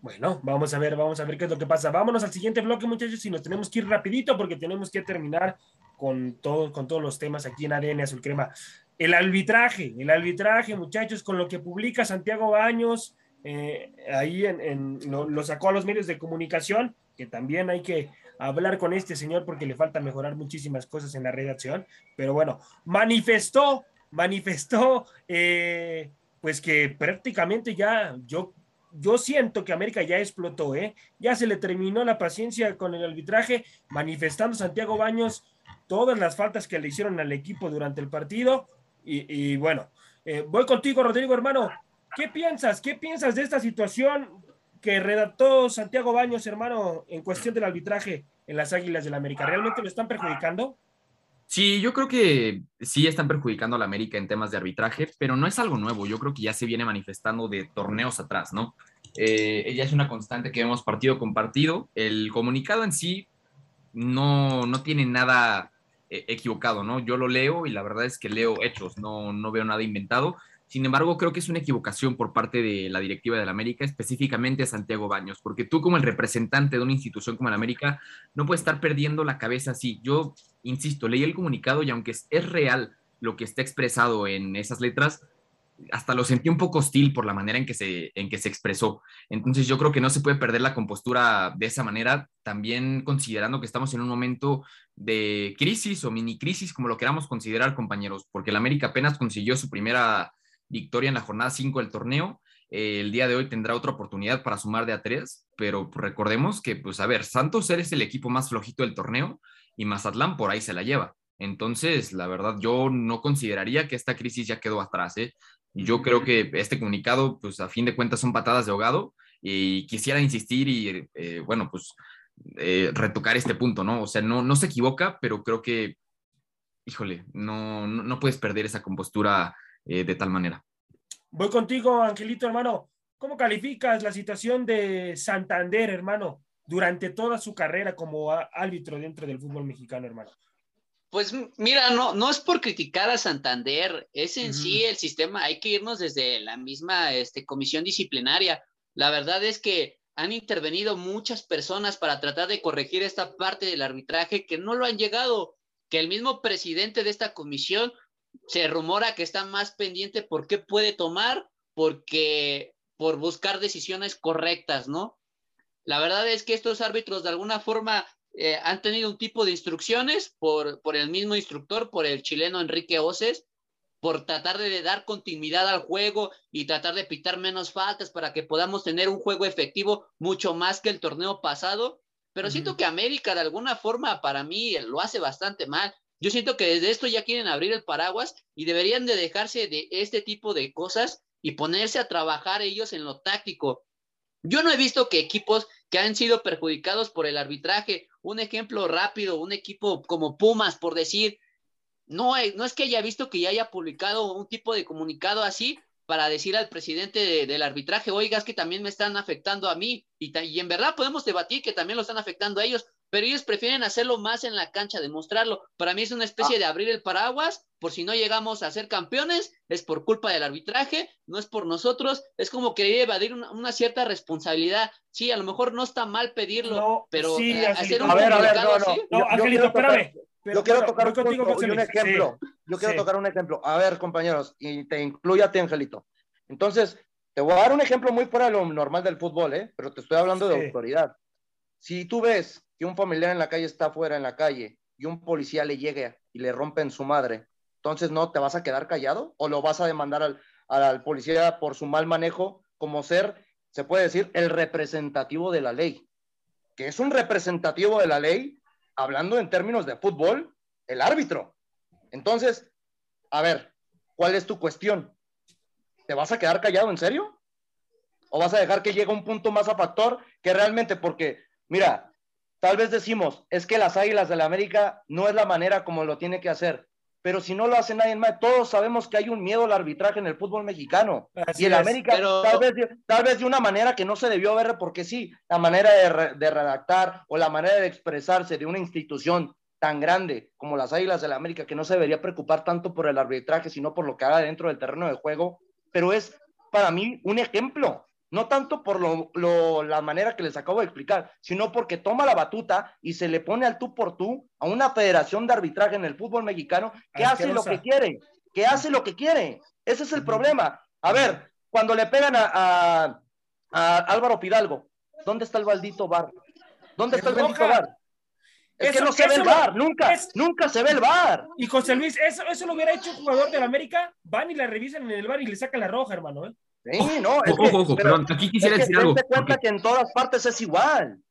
Speaker 1: Bueno, vamos a ver, vamos a ver qué es lo que pasa. Vámonos al siguiente bloque, muchachos, y nos tenemos que ir rapidito porque tenemos que terminar con, todo, con todos los temas aquí en ADN Azul Crema. El arbitraje, el arbitraje, muchachos, con lo que publica Santiago Baños, eh, ahí en, lo, sacó a los medios de comunicación, que también hay que hablar con este señor porque le falta mejorar muchísimas cosas en la redacción, pero bueno, manifestó, manifestó, eh, pues que prácticamente ya yo, yo siento que América ya explotó, ¿eh? ya se le terminó la paciencia con el arbitraje, manifestando Santiago Baños todas las faltas que le hicieron al equipo durante el partido, y, bueno, eh, voy contigo, Rodrigo, hermano. ¿Qué piensas? ¿Qué piensas de esta situación que redactó Santiago Baños, hermano, en cuestión del arbitraje en las Águilas del la América? ¿Realmente lo están perjudicando?
Speaker 4: Sí, yo creo que sí están perjudicando a la América en temas de arbitraje, pero no es algo nuevo. Yo creo que ya se viene manifestando de torneos atrás, ¿no? Eh, ella es una constante que vemos partido con partido. El comunicado en sí no, no tiene nada eh, equivocado, ¿no? Yo lo leo y la verdad es que leo hechos, no, no veo nada inventado. Sin embargo, creo que es una equivocación por parte de la directiva del América, específicamente Santiago Baños, porque tú como el representante de una institución como el América no puedes estar perdiendo la cabeza así. Yo, insisto, leí el comunicado y aunque es, real lo que está expresado en esas letras, hasta lo sentí un poco hostil por la manera en que, se, en que se expresó. Entonces yo creo que no se puede perder la compostura de esa manera, también considerando que estamos en un momento de crisis o mini crisis, como lo queramos considerar, compañeros, porque el América apenas consiguió su primera victoria en la jornada 5 del torneo. Eh, el día de hoy tendrá otra oportunidad para sumar de a 3, pero recordemos que, pues a ver, Santos es el equipo más flojito del torneo y Mazatlán por ahí se la lleva. Entonces, la verdad, yo no consideraría que esta crisis ya quedó atrás. ¿eh? Yo creo que este comunicado, pues a fin de cuentas, son patadas de ahogado y quisiera insistir y, eh, bueno, pues retocar este punto, ¿no? O sea, no, no se equivoca, pero creo que, híjole, no, no, no puedes perder esa compostura eh, de tal manera.
Speaker 1: Voy contigo, Angelito, hermano. ¿Cómo calificas la situación de Santander, hermano, durante toda su carrera como árbitro dentro del fútbol mexicano, hermano?
Speaker 2: Pues mira, no, no es por criticar a Santander, es en sí el sistema, hay que irnos desde la misma este, comisión disciplinaria. La verdad es que han intervenido muchas personas para tratar de corregir esta parte del arbitraje que no lo han llegado, que el mismo presidente de esta comisión se rumora que está más pendiente por qué puede tomar, porque por buscar decisiones correctas, ¿no? La verdad es que estos árbitros de alguna forma eh, han tenido un tipo de instrucciones por, por el mismo instructor, por el chileno Enrique Oces, por tratar de dar continuidad al juego y tratar de pitar menos faltas para que podamos tener un juego efectivo mucho más que el torneo pasado. Pero siento que América de alguna forma para mí lo hace bastante mal. Yo siento que desde esto ya quieren abrir el paraguas y deberían de dejarse de este tipo de cosas y ponerse a trabajar ellos en lo táctico. Yo no he visto que equipos que han sido perjudicados por el arbitraje, un ejemplo rápido, un equipo como Pumas, por decir, no, no es que haya visto que ya haya publicado un tipo de comunicado así para decir al presidente del arbitraje, oigas que también me están afectando a mí, y, y, en verdad podemos debatir que también lo están afectando a ellos, pero ellos prefieren hacerlo más en la cancha, demostrarlo. Para mí es una especie ah. de abrir el paraguas, por si no llegamos a ser campeones, es por culpa del arbitraje, no es por nosotros, es como querer evadir una, cierta responsabilidad. Sí, a lo mejor no está mal pedirlo, pero
Speaker 1: sí,
Speaker 2: hacer
Speaker 1: un a ver, a ver, no, no,
Speaker 6: no Angelito, espérame. Yo quiero tocar un, ejemplo. Yo quiero tocar un ejemplo. A ver, compañeros, y te incluyo a ti, Angelito. Entonces, te voy a dar un ejemplo muy fuera de lo normal del fútbol, ¿eh? Pero te estoy hablando de autoridad. Si tú ves un familiar en la calle está afuera en la calle y un policía le llegue y le rompe en su madre, entonces no te vas a quedar callado o lo vas a demandar al, al policía por su mal manejo como ser, se puede decir, el representativo de la ley. Que es un representativo de la ley hablando en términos de fútbol, el árbitro. Entonces, a ver, ¿cuál es tu cuestión? ¿Te vas a quedar callado en serio? ¿O vas a dejar que llegue un punto más a factor que realmente, porque, mira, tal vez decimos, es que las Águilas de la América no es la manera como lo tiene que hacer, pero si no lo hace nadie más, todos sabemos que hay un miedo al arbitraje en el fútbol mexicano. y el América, tal, vez, tal vez de una manera que no se debió ver, porque sí, la manera de, de, redactar o la manera de expresarse de una institución tan grande como las Águilas de la América, que no se debería preocupar tanto por el arbitraje, sino por lo que haga dentro del terreno de juego, pero es para mí un ejemplo no tanto por lo, la manera que les acabo de explicar, sino porque toma la batuta y se le pone al tú por tú a una federación de arbitraje en el fútbol mexicano que hace lo que quiere, que hace lo que quiere. Ese es el problema. A ver, cuando le pegan a, Álvaro Pidalgo, ¿dónde está el maldito bar? ¿Dónde está el bendito bar? Es que no se ve el bar, nunca, nunca se ve el bar.
Speaker 1: Y José Luis, eso, eso lo hubiera hecho un jugador de la América, van y la revisan en el bar y le sacan la roja, hermano. ¿eh?
Speaker 6: Sí, no, ojo, ojo, perdón, aquí quisiera decir algo. cuenta que en todas partes es igual.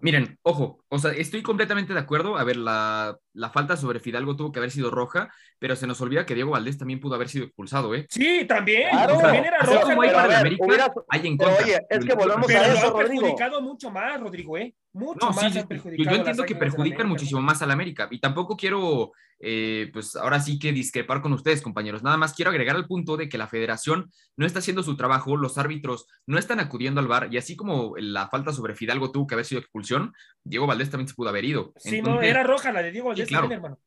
Speaker 4: Miren, ojo, o sea, estoy completamente de acuerdo. A ver, la, la, falta sobre Fidalgo tuvo que haber sido roja, pero se nos olvida que Diego Valdés también pudo haber sido expulsado, ¿eh?
Speaker 1: Sí, también. Claro. también era roja.
Speaker 4: Como hay para América, hay en contra.
Speaker 6: Oye, es que volvemos a eso,
Speaker 1: lo ha perjudicado mucho más, Rodrigo, ¿eh? Mucho
Speaker 4: no,
Speaker 1: más
Speaker 4: sí, Yo entiendo que perjudican muchísimo más a la América y tampoco quiero, eh, pues ahora sí que discrepar con ustedes, compañeros. Nada más quiero agregar al punto de que la federación no está haciendo su trabajo, los árbitros no están acudiendo al bar y así como la falta sobre Fidalgo tuvo que haber sido expulsión, Diego Valdés también se pudo haber ido.
Speaker 1: Sí, no, era roja la de Diego Valdés también, hermano.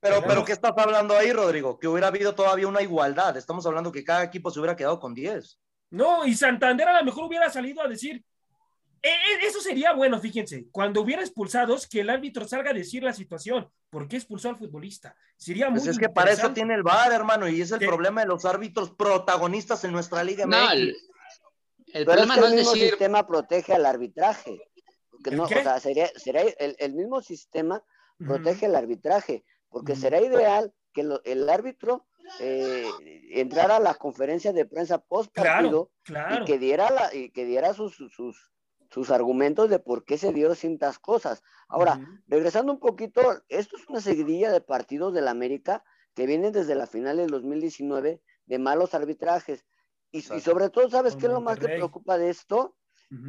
Speaker 6: Pero, pero, ¿qué estás hablando ahí, Rodrigo? Que hubiera habido todavía una igualdad. Estamos hablando que cada equipo se hubiera quedado con 10.
Speaker 1: No, y Santander a lo mejor hubiera salido a decir, e, e, eso sería bueno, fíjense, cuando hubiera expulsados, que el árbitro salga a decir la situación. ¿Por qué expulsó al futbolista? Sería pues
Speaker 6: muy es que para eso tiene el VAR, hermano, y es el problema de los árbitros protagonistas en nuestra liga.
Speaker 3: No, el, problema es que el mismo sistema protege al arbitraje. No, o sea, sería, el, mismo sistema protege el arbitraje, porque será ideal que el árbitro eh, entrara a la conferencia de prensa post partido y que diera la, y que diera sus, sus, sus argumentos de por qué se dieron ciertas cosas. Ahora, regresando un poquito, esto es una seguidilla de partidos del América que vienen desde la final del 2019 de malos arbitrajes. Y, sobre todo, ¿sabes qué es lo más que preocupa de esto?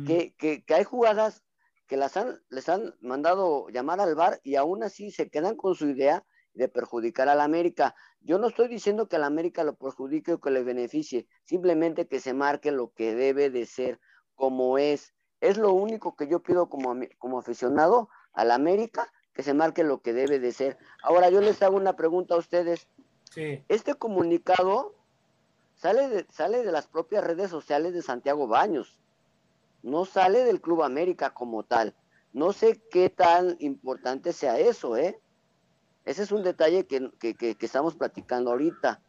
Speaker 3: que, que, hay jugadas que las han, les han mandado llamar al bar y aún así se quedan con su idea de perjudicar al América. Yo no estoy diciendo que al América lo perjudique o que le beneficie, simplemente que se marque lo que debe de ser como es. Es lo único que yo pido como, como aficionado al América, que se marque lo que debe de ser. Ahora yo les hago una pregunta a ustedes.
Speaker 1: Sí.
Speaker 3: Este comunicado sale de, sale de las propias redes sociales de Santiago Baños, no sale del Club América como tal. No sé qué tan importante sea eso, ¿eh? Ese es un detalle que, que, que, que estamos platicando ahorita.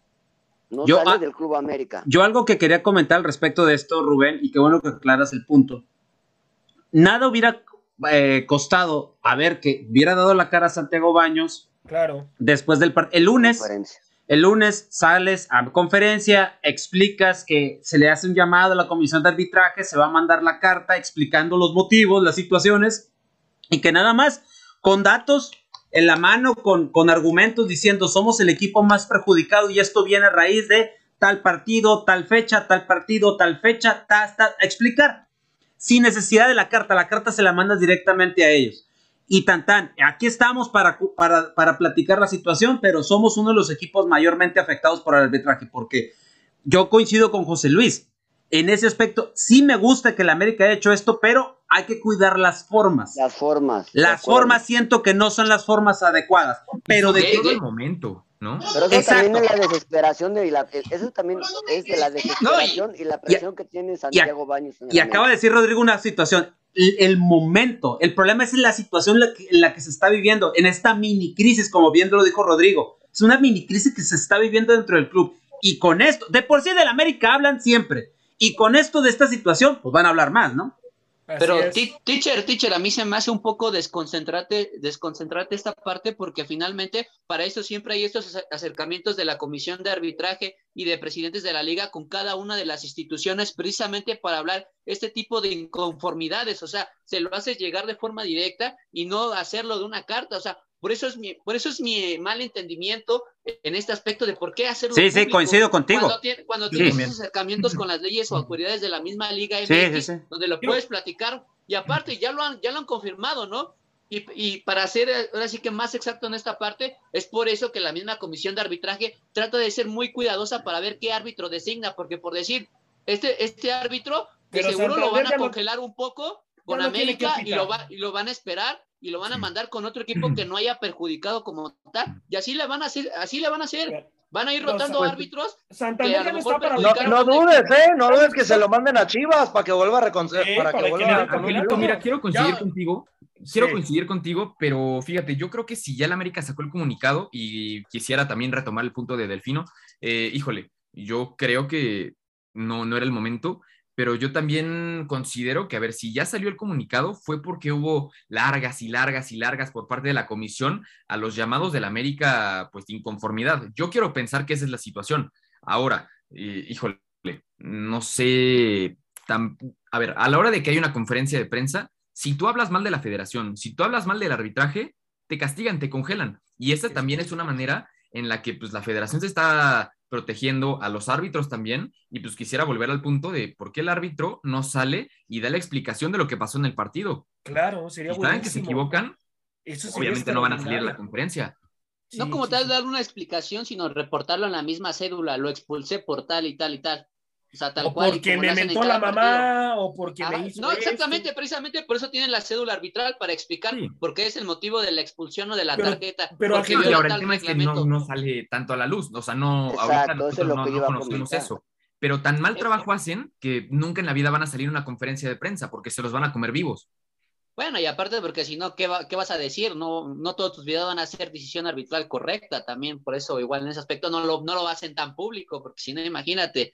Speaker 3: No
Speaker 5: Yo,
Speaker 3: sale
Speaker 5: ah,
Speaker 3: del Club América.
Speaker 5: Yo algo que quería comentar al respecto de esto, Rubén, y qué bueno que aclaras el punto. Nada hubiera eh, costado a ver que hubiera dado la cara a Santiago Baños
Speaker 1: Claro.
Speaker 5: después del partido. El lunes. El lunes sales a conferencia, explicas que se le hace un llamado a la comisión de arbitraje, se va a mandar la carta explicando los motivos, las situaciones, y que nada más, con datos en la mano, con, con argumentos diciendo somos el equipo más perjudicado y esto viene a raíz de tal partido, tal fecha, tal partido, tal fecha, ta, ta, explicar. Sin necesidad de la carta, la carta se la mandas directamente a ellos. Y tan tan, aquí estamos para, para, para platicar la situación, pero somos uno de los equipos mayormente afectados por el arbitraje, porque yo coincido con José Luis. En ese aspecto, sí me gusta que la América haya hecho esto, pero hay que cuidar las formas.
Speaker 3: Las formas.
Speaker 5: Las formas siento que no son las formas adecuadas, pero de que...
Speaker 4: todo el momento, ¿no?
Speaker 3: Pero eso
Speaker 5: Exacto.
Speaker 3: también es la desesperación de la, eso también es de la desesperación y, la presión que tiene Santiago Baños. en el
Speaker 5: Y acaba de decir Rodrigo una situación, el, momento, el problema es la situación en la, que, la que se está viviendo, en esta mini crisis, como bien lo dijo Rodrigo. Es una mini crisis que se está viviendo dentro del club. Y con esto, de por sí del América hablan siempre. Y con esto de esta situación, pues van a hablar más, ¿no?
Speaker 1: Así
Speaker 2: Pero, teacher, teacher, a mí se me hace un poco desconcentrarte, desconcentrarte esta parte porque finalmente para eso siempre hay estos acer- acercamientos de la comisión de arbitraje y de presidentes de la liga con cada una de las instituciones precisamente para hablar este tipo de inconformidades, o sea, se lo haces llegar de forma directa y no hacerlo de una carta, o sea, por eso es mi, por eso es mi mal entendimiento en este aspecto de por qué hacerlo
Speaker 5: Sí, sí, coincido contigo.
Speaker 2: Cuando, tiene- cuando
Speaker 5: Sí.
Speaker 2: tienes esos acercamientos con las leyes o autoridades de la misma Liga MX,
Speaker 5: Sí, sí, sí.
Speaker 2: donde lo puedes platicar y aparte ya lo han, ya lo han confirmado, ¿no? Y, y para ser eh, ahora sí que más exacto en esta parte, es por eso que la misma comisión de arbitraje trata de ser muy cuidadosa para ver qué árbitro designa, porque por decir, este, este árbitro, de
Speaker 1: Pero
Speaker 2: seguro lo van a congelar un poco con
Speaker 1: que
Speaker 2: América y lo, va, y lo van a esperar y lo van a mandar con otro equipo que no haya perjudicado como tal, y así le van a hacer, así le van a hacer, van a ir rotando
Speaker 1: pues,
Speaker 2: árbitros
Speaker 1: Santander
Speaker 2: que a
Speaker 1: ya
Speaker 2: lo
Speaker 1: no
Speaker 2: mejor
Speaker 1: está para
Speaker 6: No, no dudes. ¿eh? No dudes que se lo manden a Chivas para que vuelva a reconciliar.
Speaker 1: Sí,
Speaker 6: para que
Speaker 1: para que
Speaker 6: vuelva a
Speaker 1: Angelito,
Speaker 4: mira, quiero coincidir
Speaker 1: Ya.
Speaker 4: contigo. Quiero
Speaker 1: Sí.
Speaker 4: coincidir contigo, pero fíjate, yo creo que si ya la América sacó el comunicado y quisiera también retomar el punto de Delfino, eh, híjole, yo creo que no, no era el momento, pero yo también considero que, a ver, si ya salió el comunicado fue porque hubo largas y largas y largas por parte de la comisión a los llamados de la América, pues, de inconformidad. Yo quiero pensar que esa es la situación. Ahora, eh, híjole, no sé, tan, a ver, a la hora de que hay una conferencia de prensa, si tú hablas mal de la federación, si tú hablas mal del arbitraje, te castigan, te congelan. Y esta también es una manera en la que pues la federación se está protegiendo a los árbitros también y pues quisiera volver al punto de por qué el árbitro no sale y da la explicación de lo que pasó en el partido.
Speaker 1: Claro, sería
Speaker 4: Si saben que se equivocan,
Speaker 1: Eso sería
Speaker 4: obviamente no van a salir a la conferencia.
Speaker 2: No como
Speaker 1: sí,
Speaker 2: tal
Speaker 1: sí.
Speaker 2: dar una explicación, sino reportarlo en la misma cédula, lo expulsé por tal y tal y tal. O sea, tal
Speaker 1: O
Speaker 2: cual. y
Speaker 1: porque me mentó la
Speaker 2: partido.
Speaker 1: mamá, o porque me hizo
Speaker 2: No,
Speaker 1: esto.
Speaker 2: exactamente, precisamente por eso tienen la cédula arbitral para explicar
Speaker 4: Sí.
Speaker 2: por qué es el motivo de la expulsión o de la
Speaker 1: Pero-
Speaker 2: tarjeta.
Speaker 1: pero
Speaker 4: y
Speaker 2: viola
Speaker 4: ahora el tema es que no, no sale tanto a la luz, o sea, no,
Speaker 3: Exacto,
Speaker 4: ahorita
Speaker 3: es
Speaker 4: nosotros
Speaker 3: lo
Speaker 4: no,
Speaker 3: que
Speaker 4: no conocemos eso. Pero tan mal trabajo hacen que nunca en la vida van a salir a una conferencia de prensa porque se los van a comer vivos.
Speaker 2: Bueno, y aparte porque si no, ¿qué, va- ¿qué vas a decir? No, no todos tus videos van a ser decisión arbitral correcta también, por eso igual en ese aspecto no lo, no lo hacen tan público, porque si no, imagínate.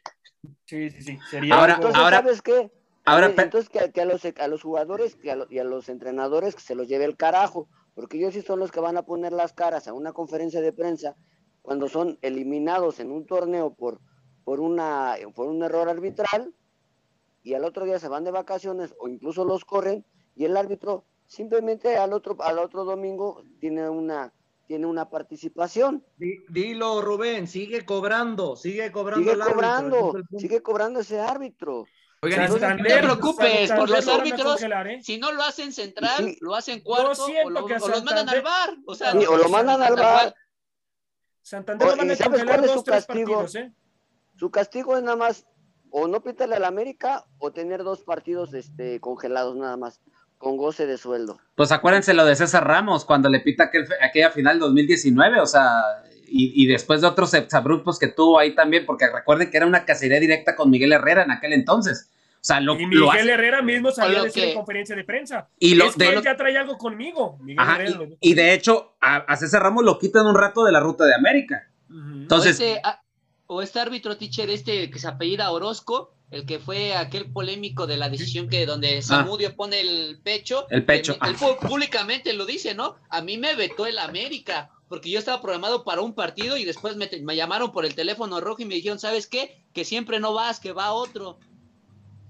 Speaker 1: Sí, sí, sí. Sería
Speaker 5: Ahora-
Speaker 3: Entonces,
Speaker 5: ahora-
Speaker 3: ¿sabes qué?
Speaker 5: ahora
Speaker 3: entonces que, que a, los, a los jugadores que a lo- y a los entrenadores que se los lleve el carajo, porque ellos sí son los que van a poner las caras a una conferencia de prensa cuando son eliminados en un torneo por, por, una, por un error arbitral y al otro día se van de vacaciones o incluso los corren y el árbitro simplemente al otro, al otro domingo tiene una, tiene una participación.
Speaker 6: Di- Dilo, Rubén, sigue cobrando, sigue cobrando
Speaker 3: Sigue
Speaker 6: el árbitro,
Speaker 3: cobrando,
Speaker 6: punto.
Speaker 3: sigue cobrando ese árbitro.
Speaker 4: Oigan,
Speaker 2: No te preocupes, por los árbitros,
Speaker 1: congelar, ¿eh?
Speaker 2: Si no lo hacen central,
Speaker 3: Sí.
Speaker 2: lo hacen cuarto o, lo-
Speaker 1: que
Speaker 2: o los mandan al bar. O sea,
Speaker 3: Sí, o lo mandan al bar.
Speaker 1: Santander
Speaker 3: O-
Speaker 1: lo van
Speaker 3: ¿y
Speaker 1: a
Speaker 3: sabes
Speaker 1: congelar
Speaker 3: cuál es
Speaker 1: dos,
Speaker 3: su
Speaker 1: tres
Speaker 3: castigo?
Speaker 1: partidos, ¿eh?
Speaker 3: Su castigo es nada más o no pitarle al América o tener dos partidos este, congelados nada más. Con goce de sueldo.
Speaker 5: Pues acuérdense lo de César Ramos cuando le pita aquel, aquella final 2019, o sea, y, después de otros exabruptos que tuvo ahí también, porque recuerden que era una cacería directa con Miguel Herrera en aquel entonces. O sea, lo,
Speaker 1: y Miguel Herrera mismo salió a decir en conferencia de prensa. Y lo, de, él ya trae algo conmigo.
Speaker 5: y, de hecho, a, César Ramos lo quitan un rato de la ruta de América. Entonces.
Speaker 2: O este árbitro teacher, este que se apellida Orozco, el que fue aquel polémico de la decisión que donde Samudio ah. pone el pecho.
Speaker 5: El pecho.
Speaker 2: Él, públicamente lo dice, ¿no? A mí me vetó el América porque yo estaba programado para un partido y después me, llamaron por el teléfono rojo y me dijeron, ¿sabes qué? Que siempre no vas, que va otro.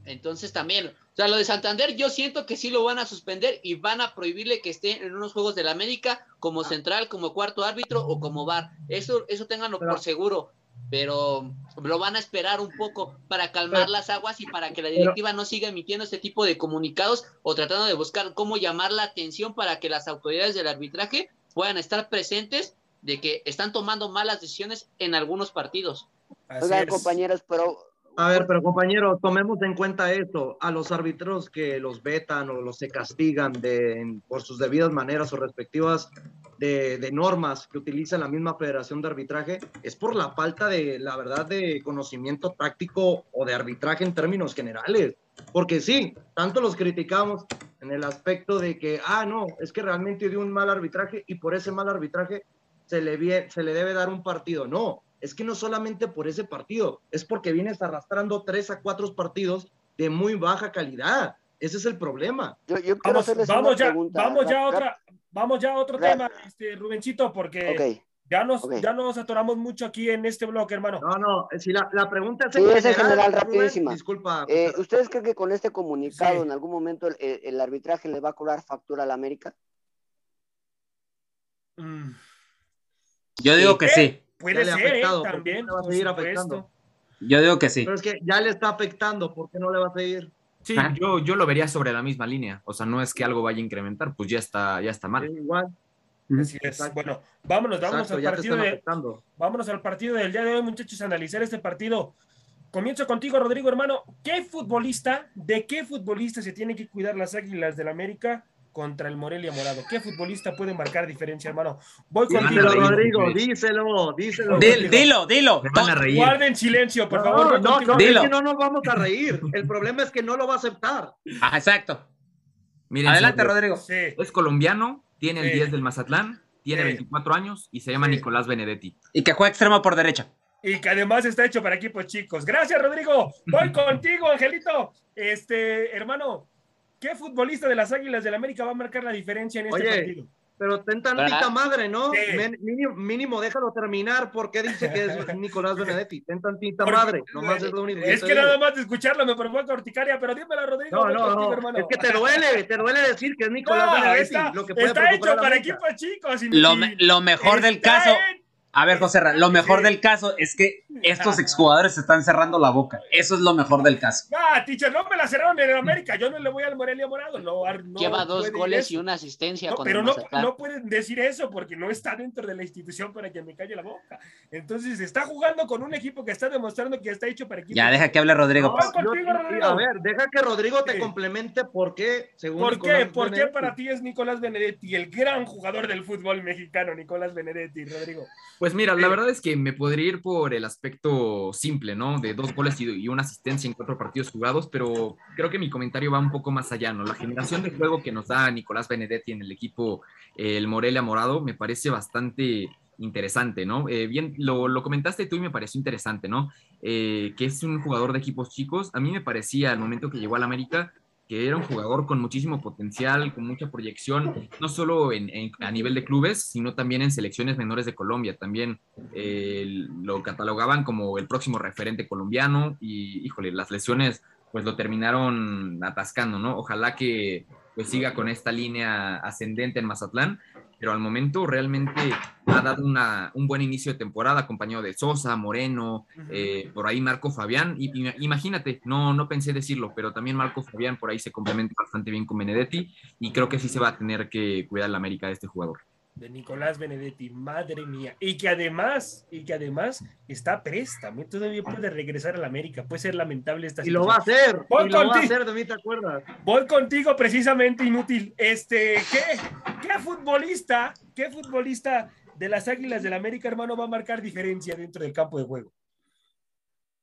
Speaker 2: Entonces también, o sea, lo de Santander yo siento que sí lo van a suspender y van a prohibirle que esté en unos Juegos de la América como central, como cuarto árbitro o como bar. Eso, eso ténganlo por seguro pero lo van a esperar un poco para calmar las aguas y para que la directiva no siga emitiendo este tipo de comunicados o tratando de buscar cómo llamar la atención para que las autoridades del arbitraje puedan estar presentes de que están tomando malas decisiones en algunos partidos.
Speaker 3: Oigan, compañeros, pero
Speaker 6: a ver, pero compañero, tomemos en cuenta esto. A los árbitros que los vetan o los se castigan de, por sus debidas maneras o respectivas de, normas que utiliza la misma Federación de Arbitraje, es por la falta de, la verdad, de conocimiento táctico o de arbitraje en términos generales. Porque sí, tanto los criticamos en el aspecto de que, ah, no, es que realmente dio un mal arbitraje y por ese mal arbitraje se le, se le debe dar un partido. No, es que no solamente por ese partido, es porque vienes arrastrando tres a cuatro partidos de muy baja calidad. Ese es el problema.
Speaker 1: vamos, ya, vamos ya a otra, vamos ya a otro tema, este, Rubencito, porque ya nos, ya nos atoramos mucho aquí en este bloque, hermano.
Speaker 6: No, no, si la, pregunta
Speaker 3: es, en, general, rapidísima. disculpa. Eh, ¿Ustedes creen que con este comunicado en algún momento el, arbitraje le va a cobrar factura a la América?
Speaker 5: Mm. Yo digo que sí.
Speaker 1: Puede ser, ¿eh? también. Va a seguir afectando.
Speaker 5: Yo digo que sí.
Speaker 6: Pero es que ya le está afectando, ¿por qué no le va a seguir?
Speaker 4: Sí, yo, yo lo vería sobre la misma línea. O sea, no es que algo vaya a incrementar, pues ya está, ya está mal.
Speaker 6: igual.
Speaker 1: Así es. Bueno, vámonos, vámonos al partido. De, vámonos al partido del día de hoy, muchachos, a analizar este partido. Comienzo contigo, Rodrigo, hermano. ¿Qué futbolista, de qué futbolista se tiene que cuidar las águilas del América contra el Morelia Morado. ¿Qué futbolista puede marcar diferencia, hermano?
Speaker 6: Voy contigo. Díselo, Rodrigo, díselo, díselo.
Speaker 5: dilo, dilo.
Speaker 1: van a reír. Guarden silencio, por favor.
Speaker 6: No, no, dilo. es que no nos vamos a reír. El problema es que no lo va a aceptar.
Speaker 5: Ah, exacto. Miren, Adelante, Rodrigo.
Speaker 4: Es colombiano, tiene el 10 del Mazatlán, tiene 24 años y se llama Nicolás Benedetti.
Speaker 5: Y que juega extremo por derecha.
Speaker 1: Y que además está hecho para equipos chicos. Gracias, Rodrigo. Voy contigo, Angelito. Este, hermano, ¿Qué futbolista de las Águilas del América va a marcar la diferencia en este partido?
Speaker 6: Pero ten tantita madre, ¿no? Mínimo, déjalo terminar porque dice que es Nicolás Benedetti. Ten tantita madre, nomás es lo único.
Speaker 1: Es que, nada más de escucharlo me provoca urticaria, pero dímelo, Rodrigo.
Speaker 6: No, no, no. Es que te duele, te duele decir que es Nicolás Benedetti.
Speaker 1: Está, lo que está hecho para equipos chicos.
Speaker 5: Lo, lo, mejor del caso. A ver, José, lo mejor del caso es que estos exjugadores se están cerrando la boca. Eso es lo mejor del caso.
Speaker 1: Ah, teacher, no me la cerraron en América. Yo no le voy al Morelia Morado. No,
Speaker 2: Lleva dos goles y una asistencia.
Speaker 1: No, pero no, no, pueden decir eso porque no está dentro de la institución para que me calle la boca. Entonces, está jugando con un equipo que está demostrando que está hecho para equipo.
Speaker 5: Ya, deja que hable Rodrigo.
Speaker 6: A ver, deja que Rodrigo te complemente por qué, según
Speaker 1: ¿Por qué? ¿Por qué para ti es Nicolás Benedetti, el gran jugador del fútbol mexicano, Nicolás Benedetti, Rodrigo?
Speaker 4: Pues mira, la verdad es que me podría ir por el aspecto simple, ¿no? De dos goles y, una asistencia en cuatro partidos jugados, pero creo que mi comentario va un poco más allá, ¿no? La generación de juego que nos da Nicolás Benedetti en el equipo, el Morelia Morado, me parece bastante interesante, ¿no? Eh, bien, lo, comentaste tú y me pareció interesante, ¿no? Eh, que es un jugador de equipos chicos. A mí me parecía al momento que llegó al América que era un jugador con muchísimo potencial, con mucha proyección, no solo a nivel de clubes, sino también en selecciones menores de Colombia. También eh, lo catalogaban como el próximo referente colombiano y, híjole, las lesiones pues lo terminaron atascando, ¿no? Ojalá que pues siga con esta línea ascendente en Mazatlán pero al momento realmente ha dado una, un buen inicio de temporada, acompañado de Sosa, Moreno, eh, por ahí Marco Fabián. Y, imagínate, no, no pensé decirlo, pero también Marco Fabián por ahí se complementa bastante bien con Benedetti y creo que sí se va a tener que cuidar la América de este jugador.
Speaker 1: De Nicolás Benedetti, madre mía. Y que además, y que además está préstamo, todavía puede regresar a la América. Puede ser lamentable esta
Speaker 6: y Lo va a hacer, Voy y lo va a hacer, de mí te acuerdas.
Speaker 1: Voy contigo precisamente, inútil. Este, ¿qué, qué futbolista, qué futbolista de las Águilas del la América, hermano, va a marcar diferencia dentro del campo de juego?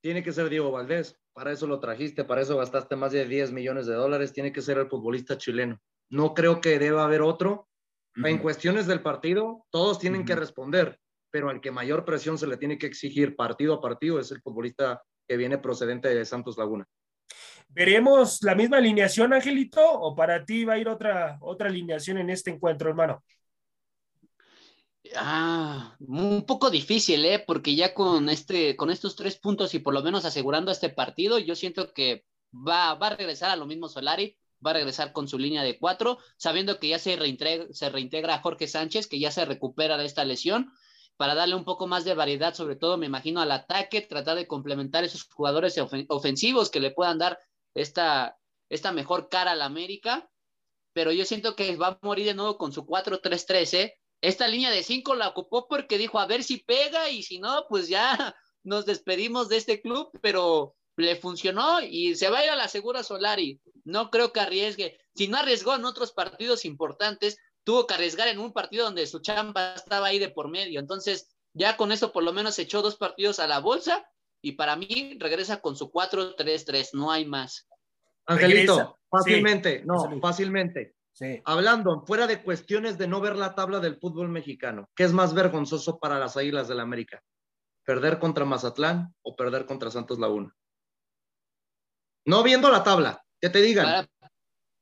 Speaker 6: Tiene que ser Diego Valdés. Para eso lo trajiste, para eso gastaste más de 10 millones de dólares. Tiene que ser el futbolista chileno. No creo que deba haber otro en cuestiones del partido, todos tienen que responder, pero al que mayor presión se le tiene que exigir partido a partido es el futbolista que viene procedente de Santos Laguna.
Speaker 1: ¿Veremos la misma alineación, Angelito, o para ti va a ir otra, otra alineación en este encuentro, hermano?
Speaker 2: Ah, un poco difícil, ¿eh? Porque ya con, este, con estos tres puntos y por lo menos asegurando este partido, yo siento que va, va a regresar a lo mismo Solari va a regresar con su línea de cuatro, sabiendo que ya se reintegra, se reintegra Jorge Sánchez, que ya se recupera de esta lesión, para darle un poco más de variedad, sobre todo me imagino al ataque, tratar de complementar esos jugadores ofensivos que le puedan dar esta, esta mejor cara a la América, pero yo siento que va a morir de nuevo con su 4-3-3, ¿eh? Esta línea de cinco la ocupó porque dijo a ver si pega y si no, pues ya nos despedimos de este club, pero le funcionó y se va a ir a la segura Solari. No creo que arriesgue. Si no arriesgó en otros partidos importantes, tuvo que arriesgar en un partido donde su chamba estaba ahí de por medio. Entonces, ya con eso por lo menos echó dos partidos a la bolsa y para mí regresa con su 4-3-3, no hay más.
Speaker 6: Angelito, fácilmente, no, fácilmente. Hablando, fuera de cuestiones de no ver la tabla del fútbol mexicano, ¿qué es más vergonzoso para las Águilas del la América? ¿Perder contra Mazatlán o perder contra Santos Laguna? No viendo la tabla, que te digan.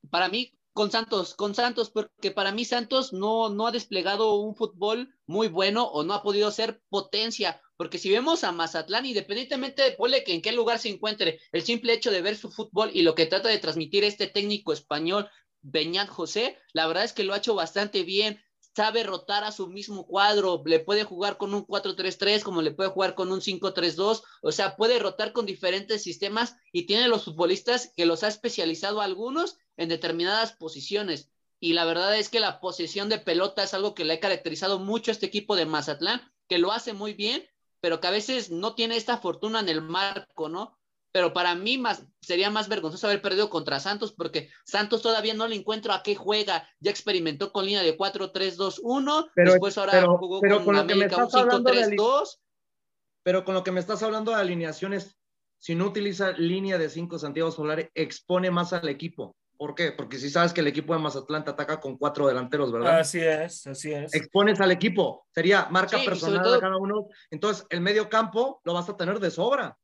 Speaker 2: Para, mí, con Santos, con Santos, porque para mí Santos no, no ha desplegado un fútbol muy bueno o no ha podido ser potencia. Porque si vemos a Mazatlán, independientemente de que en qué lugar se encuentre, el simple hecho de ver su fútbol y lo que trata de transmitir este técnico español, Beñat José, la verdad es que lo ha hecho bastante bien sabe rotar a su mismo cuadro, le puede jugar con un 4-3-3 como le puede jugar con un 5-3-2, o sea, puede rotar con diferentes sistemas y tiene los futbolistas que los ha especializado algunos en determinadas posiciones. Y la verdad es que la posesión de pelota es algo que le ha caracterizado mucho a este equipo de Mazatlán, que lo hace muy bien, pero que a veces no tiene esta fortuna en el marco, ¿no? Pero para mí más, sería más vergonzoso haber perdido contra Santos porque Santos todavía no le encuentro a qué juega. Ya experimentó con línea de 4-3-2-1, después ahora jugó con, América un 5-3-2.
Speaker 6: Pero con lo que me estás hablando de alineaciones, si no utiliza línea de 5 Santiago Solari, expone más al equipo. ¿Por qué? Porque si sabes que el equipo de Mazatlán te ataca con cuatro delanteros, ¿verdad?
Speaker 1: Así es, así es.
Speaker 6: Expones al equipo. Sería marca personal de cada uno. Entonces, el medio campo lo vas a tener de sobra.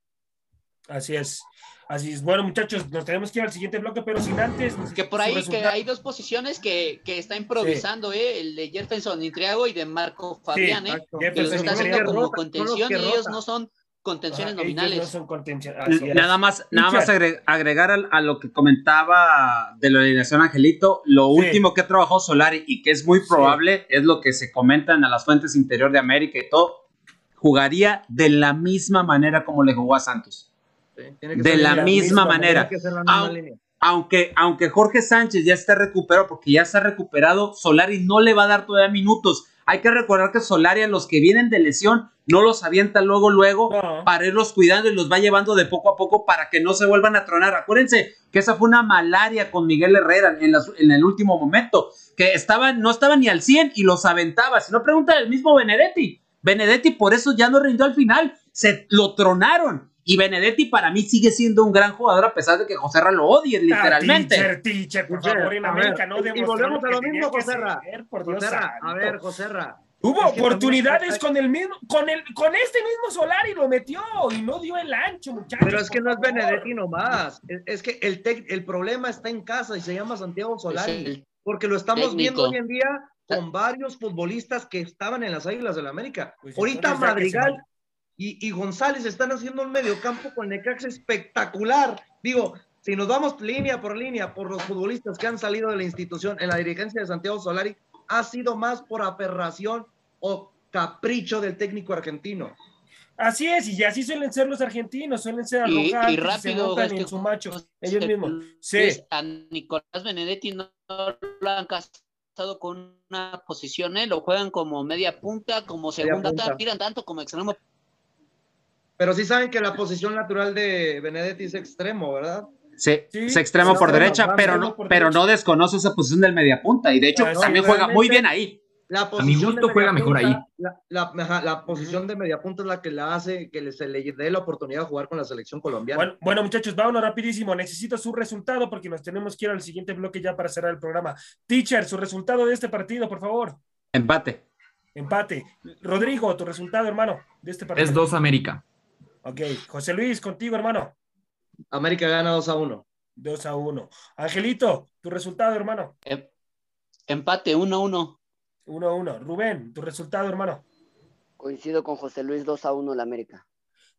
Speaker 1: Así es. Así es. Bueno, muchachos, nos tenemos que ir al siguiente bloque, pero sin antes.
Speaker 2: Que por ahí que hay dos posiciones que, que está improvisando, ¿eh? El de Jefferson Intriago y de Marco Fabián, ¿eh? Que lo está haciendo como contención y ellos no son contenciones nominales. No son
Speaker 5: nada más, nada más agregar a, lo que comentaba de la alineación Angelito, lo último que trabajó Solari y que es muy probable, es lo que se comentan a las fuentes interior de América y todo, jugaría de la misma manera como le jugó a Santos de la, misma, manera. aunque, aunque Jorge Sánchez ya esté recuperado, porque ya está recuperado, Solari no le va a dar todavía minutos. Hay que recordar que Solari a los que vienen de lesión no los avienta luego, luego, para irlos cuidando y los va llevando de poco a poco para que no se vuelvan a tronar. Acuérdense que esa fue una malaria con Miguel Herrera en, en el último momento, que estaba, no estaba ni al 100 y los aventaba. Si no, pregunta el mismo Benedetti. Benedetti por eso ya no rindió al final, se lo tronaron y Benedetti para mí sigue siendo un gran jugador a pesar de que José Ra lo odie literalmente.
Speaker 1: teacher, teacher, por favor, en América no
Speaker 6: Y volvemos a lo mismo, José Ra. a ver, José Ra.
Speaker 1: Hubo oportunidades con el mismo, con el, con este mismo Solari lo metió y no dio el ancho, muchachos.
Speaker 6: Pero es que no es Benedetti nomás. Es, es que el, el problema está en casa y se llama Santiago Solari. Porque lo estamos viendo hoy en día con varios futbolistas que estaban en las Águilas del la América. Pues Ahorita Madrigal, y, González están haciendo un mediocampo con Necaxa espectacular. Digo, si nos vamos línea por línea por los futbolistas que han salido de la institución en la dirigencia de Santiago Solari, ha sido más por aperración o capricho del técnico argentino.
Speaker 1: Así es, y así suelen ser los argentinos, suelen ser arrogantes,
Speaker 2: y, rápido,
Speaker 1: se en su macho, ellos mismos. Sí.
Speaker 2: A Nicolás Benedetti no lo han pasado con una posición, ¿eh? Lo juegan como media punta, como segunda, tiran tanto como extremo.
Speaker 6: Pero sí saben que la posición natural de Benedetti es extremo, ¿verdad?
Speaker 5: Sí, es extremo por derecha, pero no, pero no desconoce esa posición del mediapunta y de hecho también juega muy bien ahí.
Speaker 4: La a mi gusto juega mejor ahí.
Speaker 6: La, posición de mediapunta es la que la hace que se le dé la oportunidad de jugar con la selección colombiana.
Speaker 1: Bueno, muchachos, vámonos rapidísimo. Necesito su resultado porque nos tenemos que ir al siguiente bloque ya para cerrar el programa. Teacher, su resultado de este partido, por favor.
Speaker 5: Empate.
Speaker 1: Empate. Rodrigo, tu resultado, hermano, de este partido.
Speaker 4: Es 2 América.
Speaker 1: Ok. José Luis, contigo, hermano.
Speaker 6: América gana 2 a 1.
Speaker 1: 2 a 1. Angelito, tu resultado, hermano.
Speaker 2: Em, empate, 1 a 1.
Speaker 1: 1 a 1. Rubén, tu resultado, hermano.
Speaker 3: Coincido con José Luis 2 a 1 la América.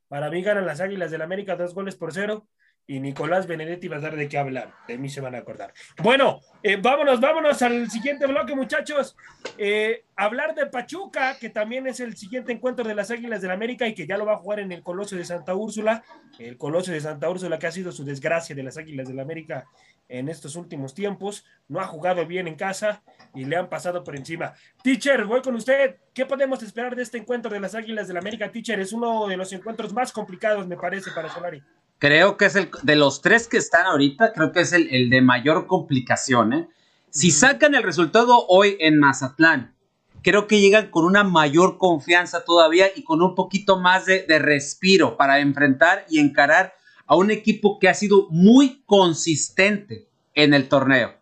Speaker 1: Para mí ganan las Águilas del América dos goles por cero y Nicolás Benedetti va a dar de qué hablar. De mí se van a acordar. Bueno, eh, vámonos, vámonos al siguiente bloque, muchachos. Eh, hablar de Pachuca, que también es el siguiente encuentro de las Águilas del América y que ya lo va a jugar en el Coloso de Santa Úrsula. El Coloso de Santa Úrsula que ha sido su desgracia de las Águilas del América en estos últimos tiempos. No ha jugado bien en casa y le han pasado por encima. Teacher, voy con usted. ¿Qué podemos esperar de este encuentro de las Águilas del América, Teacher? Es uno de los encuentros más complicados, me parece, para Solari.
Speaker 5: Creo que es el de los tres que están ahorita, creo que es el, de mayor complicación. ¿eh? Si sacan el resultado hoy en Mazatlán, creo que llegan con una mayor confianza todavía y con un poquito más de, de respiro para enfrentar y encarar a un equipo que ha sido muy consistente en el torneo.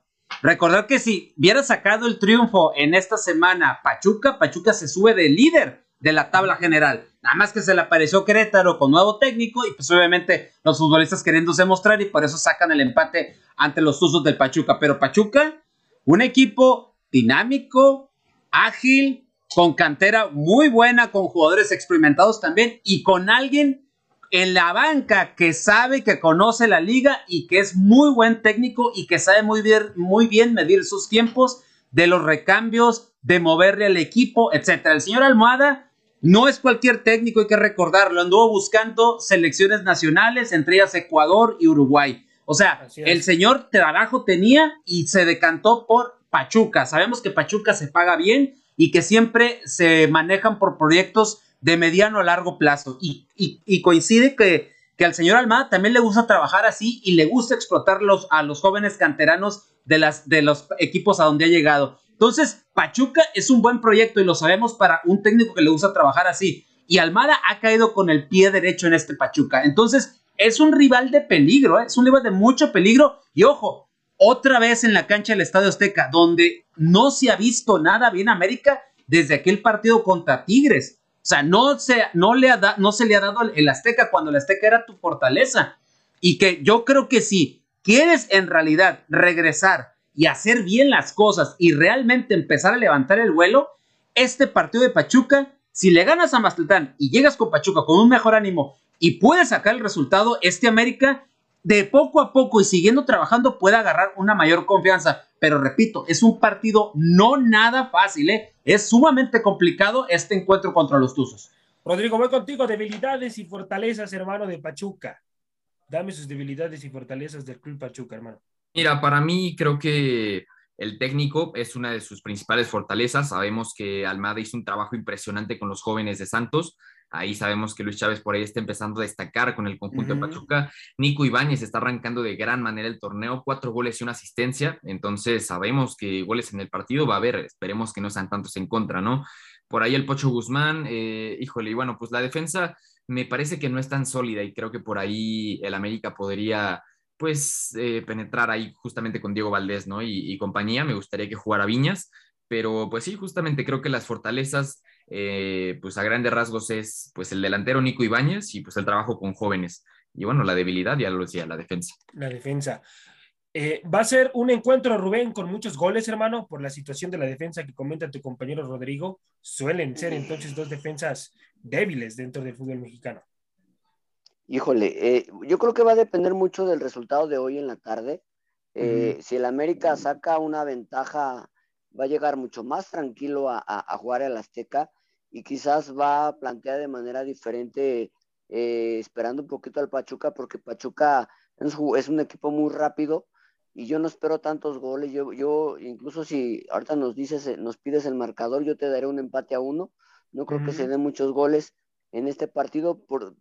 Speaker 5: Recordar que si hubiera sacado el triunfo en esta semana Pachuca, Pachuca se sube de líder de la tabla general. Nada más que se le apareció Querétaro con nuevo técnico y pues obviamente los futbolistas queriéndose mostrar y por eso sacan el empate ante los usos del Pachuca. Pero Pachuca, un equipo dinámico, ágil, con cantera muy buena, con jugadores experimentados también y con alguien en la banca que sabe, que conoce la liga y que es muy buen técnico y que sabe muy bien, medir sus tiempos de los recambios, de moverle al equipo, etc. El señor Almohada no es cualquier técnico, hay que recordarlo. Anduvo buscando selecciones nacionales, entre ellas Ecuador y Uruguay. O sea, el señor trabajo tenía y se decantó por Pachuca. Sabemos que Pachuca se paga bien y que siempre se manejan por proyectos de mediano a largo plazo. Y, coincide que, que, al señor Almada también le gusta trabajar así y le gusta explotar a los jóvenes canteranos de, las, de los equipos a donde ha llegado. Entonces, Pachuca es un buen proyecto y lo sabemos para un técnico que le gusta trabajar así. Y Almada ha caído con el pie derecho en este Pachuca. Entonces, es un rival de peligro, ¿eh? es un rival de mucho peligro. Y ojo, otra vez en la cancha del Estadio Azteca, donde no se ha visto nada bien América desde aquel partido contra Tigres. O sea, no se, no le ha no se le ha dado el Azteca cuando el Azteca era tu fortaleza. Y que yo creo que si quieres en realidad regresar y hacer bien las cosas y realmente empezar a levantar el vuelo, este partido de Pachuca, si le ganas a Mazatlán y llegas con Pachuca con un mejor ánimo y puedes sacar el resultado, este América de poco a poco y siguiendo trabajando puede agarrar una mayor confianza. Pero repito, es un partido no nada fácil, ¿eh? es sumamente complicado este encuentro contra los Tuzos.
Speaker 1: Rodrigo, voy contigo, debilidades y fortalezas, hermano de Pachuca. Dame sus debilidades y fortalezas del Club Pachuca, hermano.
Speaker 4: Mira, para mí creo que el técnico es una de sus principales fortalezas. Sabemos que Almada hizo un trabajo impresionante con los jóvenes de Santos. Ahí sabemos que Luis Chávez por ahí está empezando a destacar con el conjunto de Pachuca. Nico Ibáñez está arrancando de gran manera el torneo, cuatro goles y una asistencia. Entonces sabemos que goles en el partido va a haber. Esperemos que no sean tantos en contra, ¿no? Por ahí el Pocho Guzmán, eh, híjole, y bueno, pues la defensa me parece que no es tan sólida y creo que por ahí el América podría pues eh, penetrar ahí justamente con Diego Valdés, ¿no? Y, compañía, me gustaría que jugara Viñas, pero pues sí, justamente creo que las fortalezas, eh, pues a grandes rasgos es pues el delantero Nico Ibáñez y pues el trabajo con jóvenes. Y bueno, la debilidad, ya lo decía, la defensa.
Speaker 1: La defensa. Eh, va a ser un encuentro, Rubén, con muchos goles, hermano, por la situación de la defensa que comenta tu compañero Rodrigo. Suelen ser entonces dos defensas débiles dentro del fútbol mexicano.
Speaker 3: Híjole, eh, yo creo que va a depender mucho del resultado de hoy en la tarde. Eh, si el América saca una ventaja, va a llegar mucho más tranquilo a, jugar al Azteca y quizás va a plantear de manera diferente, eh, esperando un poquito al Pachuca, porque Pachuca es, un equipo muy rápido y yo no espero tantos goles. Yo, yo incluso si ahorita nos dices, eh, nos pides el marcador, yo te daré un empate a uno. No creo que se den muchos goles en este partido, por,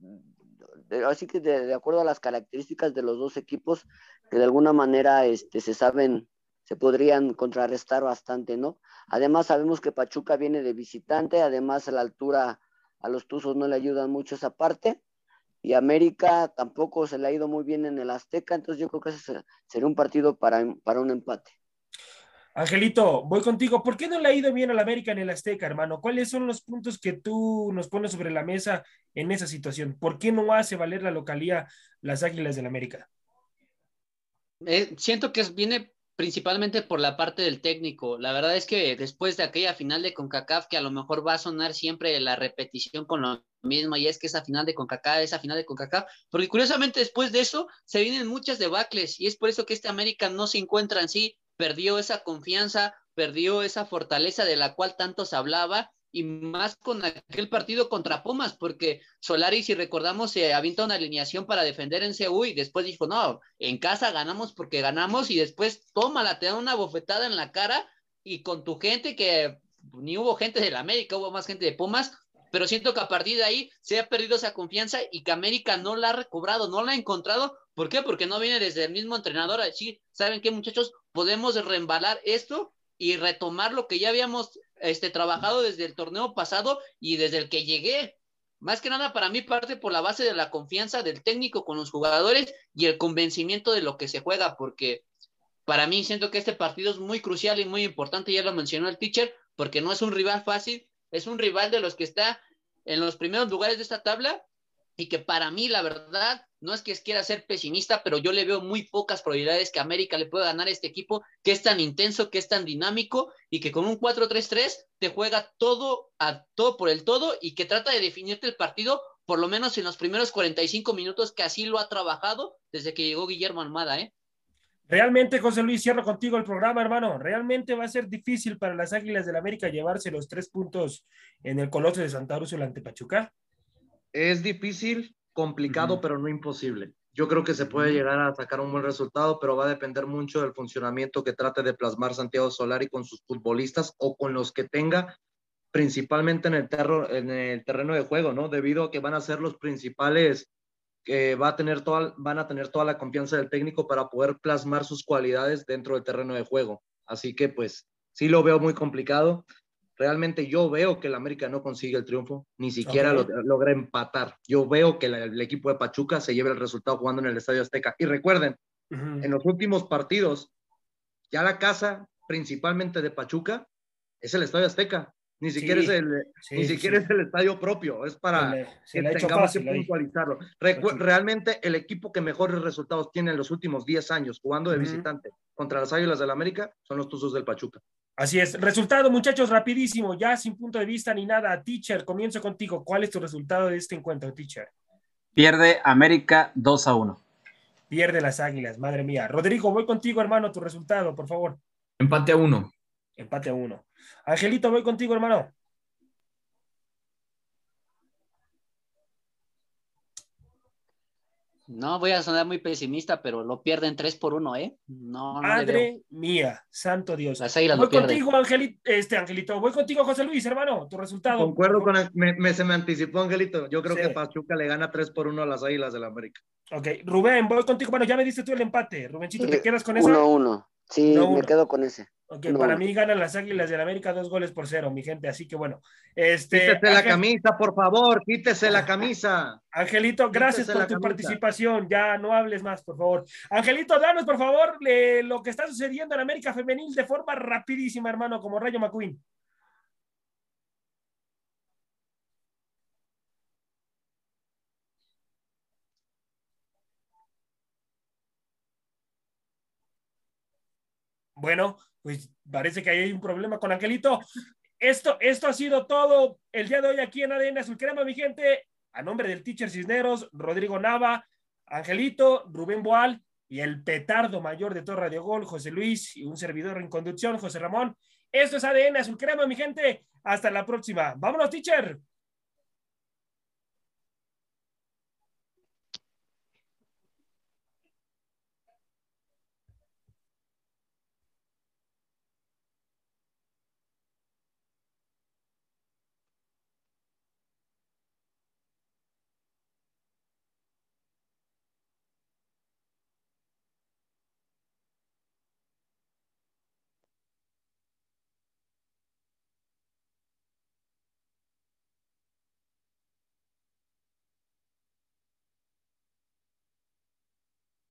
Speaker 3: así que de, acuerdo a las características de los dos equipos, que de alguna manera este, se saben, se podrían contrarrestar bastante, ¿no? Además sabemos que Pachuca viene de visitante, además a la altura a los Tuzos no le ayudan mucho esa parte y América tampoco se le ha ido muy bien en el Azteca, entonces yo creo que ese sería un partido para, para un empate.
Speaker 1: Angelito, voy contigo. ¿Por qué no le ha ido bien al América en el Azteca, hermano? ¿Cuáles son los puntos que tú nos pones sobre la mesa en esa situación? ¿Por qué no hace valer la localía las Águilas del América?
Speaker 2: Eh, siento que viene principalmente por la parte del técnico. La verdad es que después de aquella final de CONCACAF, que a lo mejor va a sonar siempre la repetición con lo mismo, y es que esa final de CONCACAF, esa final de CONCACAF, porque curiosamente después de eso se vienen muchas debacles, y es por eso que este América no se encuentra en sí, perdió esa confianza, perdió esa fortaleza de la cual tanto se hablaba, y más con aquel partido contra Pumas, porque Solari, si recordamos, se avienta una alineación para defender en CU y después dijo, no, en casa ganamos porque ganamos y después tómala, te da una bofetada en la cara y con tu gente que ni hubo gente del América, hubo más gente de Pumas, pero siento que a partir de ahí se ha perdido esa confianza y que América no la ha recobrado, no la ha encontrado. ¿Por qué? Porque no viene desde el mismo entrenador. Así, ¿saben qué, muchachos? Podemos reembalar esto y retomar lo que ya habíamos este, trabajado desde el torneo pasado y desde el que llegué. Más que nada para mí parte por la base de la confianza del técnico con los jugadores y el convencimiento de lo que se juega, porque para mí siento que este partido es muy crucial y muy importante, ya lo mencionó el teacher, porque no es un rival fácil, es un rival de los que está en los primeros lugares de esta tabla y que para mí, la verdad, no es que quiera ser pesimista, pero yo le veo muy pocas probabilidades que América le pueda ganar a este equipo que es tan intenso, que es tan dinámico y que con un 4-3-3 te juega todo a todo por el todo y que trata de definirte el partido por lo menos en los primeros 45 minutos que así lo ha trabajado desde que llegó Guillermo Almada, ¿eh?
Speaker 1: Realmente, José Luis, cierro contigo el programa, hermano. Realmente va a ser difícil para las Águilas del América llevarse los tres puntos en el Coloso de Santa Úrsula ante Pachuca
Speaker 6: es difícil, complicado, pero no imposible. Yo creo que se puede llegar a sacar un buen resultado, pero va a depender mucho del funcionamiento que trate de plasmar Santiago Solari con sus futbolistas o con los que tenga, principalmente en el, en el terreno de juego, ¿no? Debido a que van a ser los principales que va a tener toda, van a tener toda la confianza del técnico para poder plasmar sus cualidades dentro del terreno de juego. Así que pues sí lo veo muy complicado realmente yo veo que el América no consigue el triunfo, ni siquiera lo, logra empatar. Yo veo que el equipo de Pachuca se lleva el resultado jugando en el Estadio Azteca. Y recuerden, en los últimos partidos, ya la casa principalmente de Pachuca es el Estadio Azteca. Ni siquiera, es, el, ni siquiera es el estadio propio, es para que tengamos que puntualizarlo. realmente el equipo que mejores resultados tiene en los últimos 10 años jugando de visitante contra las Águilas del América son los Tuzos del Pachuca.
Speaker 1: Así es. Resultado, muchachos, rapidísimo, ya sin punto de vista ni nada. Teacher, comienzo contigo. ¿Cuál es tu resultado de este encuentro, teacher?
Speaker 5: Pierde América 2 a 1.
Speaker 1: Pierde las Águilas, madre mía. Rodrigo, voy contigo, hermano, tu resultado, por favor.
Speaker 4: Empate a 1.
Speaker 1: Empate a 1. Angelito, voy contigo, hermano.
Speaker 2: No voy a sonar muy pesimista, pero lo pierden 3 por 1, ¿eh? No,
Speaker 1: Madre mía, santo Dios.
Speaker 2: voy
Speaker 1: contigo, Angelito, este, Angelito. Voy contigo, José Luis, hermano. Tu resultado.
Speaker 6: Concuerdo con. me, se me anticipó, Angelito. Yo creo que Pachuca le gana 3 por 1 a las Águilas del América.
Speaker 1: Ok, Rubén, voy contigo. Bueno, ya me diste tú el empate. Rubencito, ¿te quedas con eso?
Speaker 3: 1-1. Sí, me quedo con ese.
Speaker 1: Ok, para mí ganan las Águilas del América dos goles por cero, mi gente. Así que bueno. Este,
Speaker 6: quítese la camisa, por favor, quítese la camisa.
Speaker 1: Angelito, gracias por tu participación. Ya no hables más, por favor. Angelito, danos, por favor, lo que está sucediendo en América Femenil de forma rapidísima, hermano, como Rayo McQueen. Bueno, pues parece que hay un problema con Angelito. Esto, esto ha sido todo el día de hoy aquí en ADN Azul Crema, mi gente. A nombre del teacher Cisneros, Rodrigo Nava, Angelito, Rubén Boal y el petardo mayor de todo Radio Gol, José Luis y un servidor en conducción, José Ramón. Esto es ADN Azul Crema, mi gente. Hasta la próxima. Vámonos, teacher.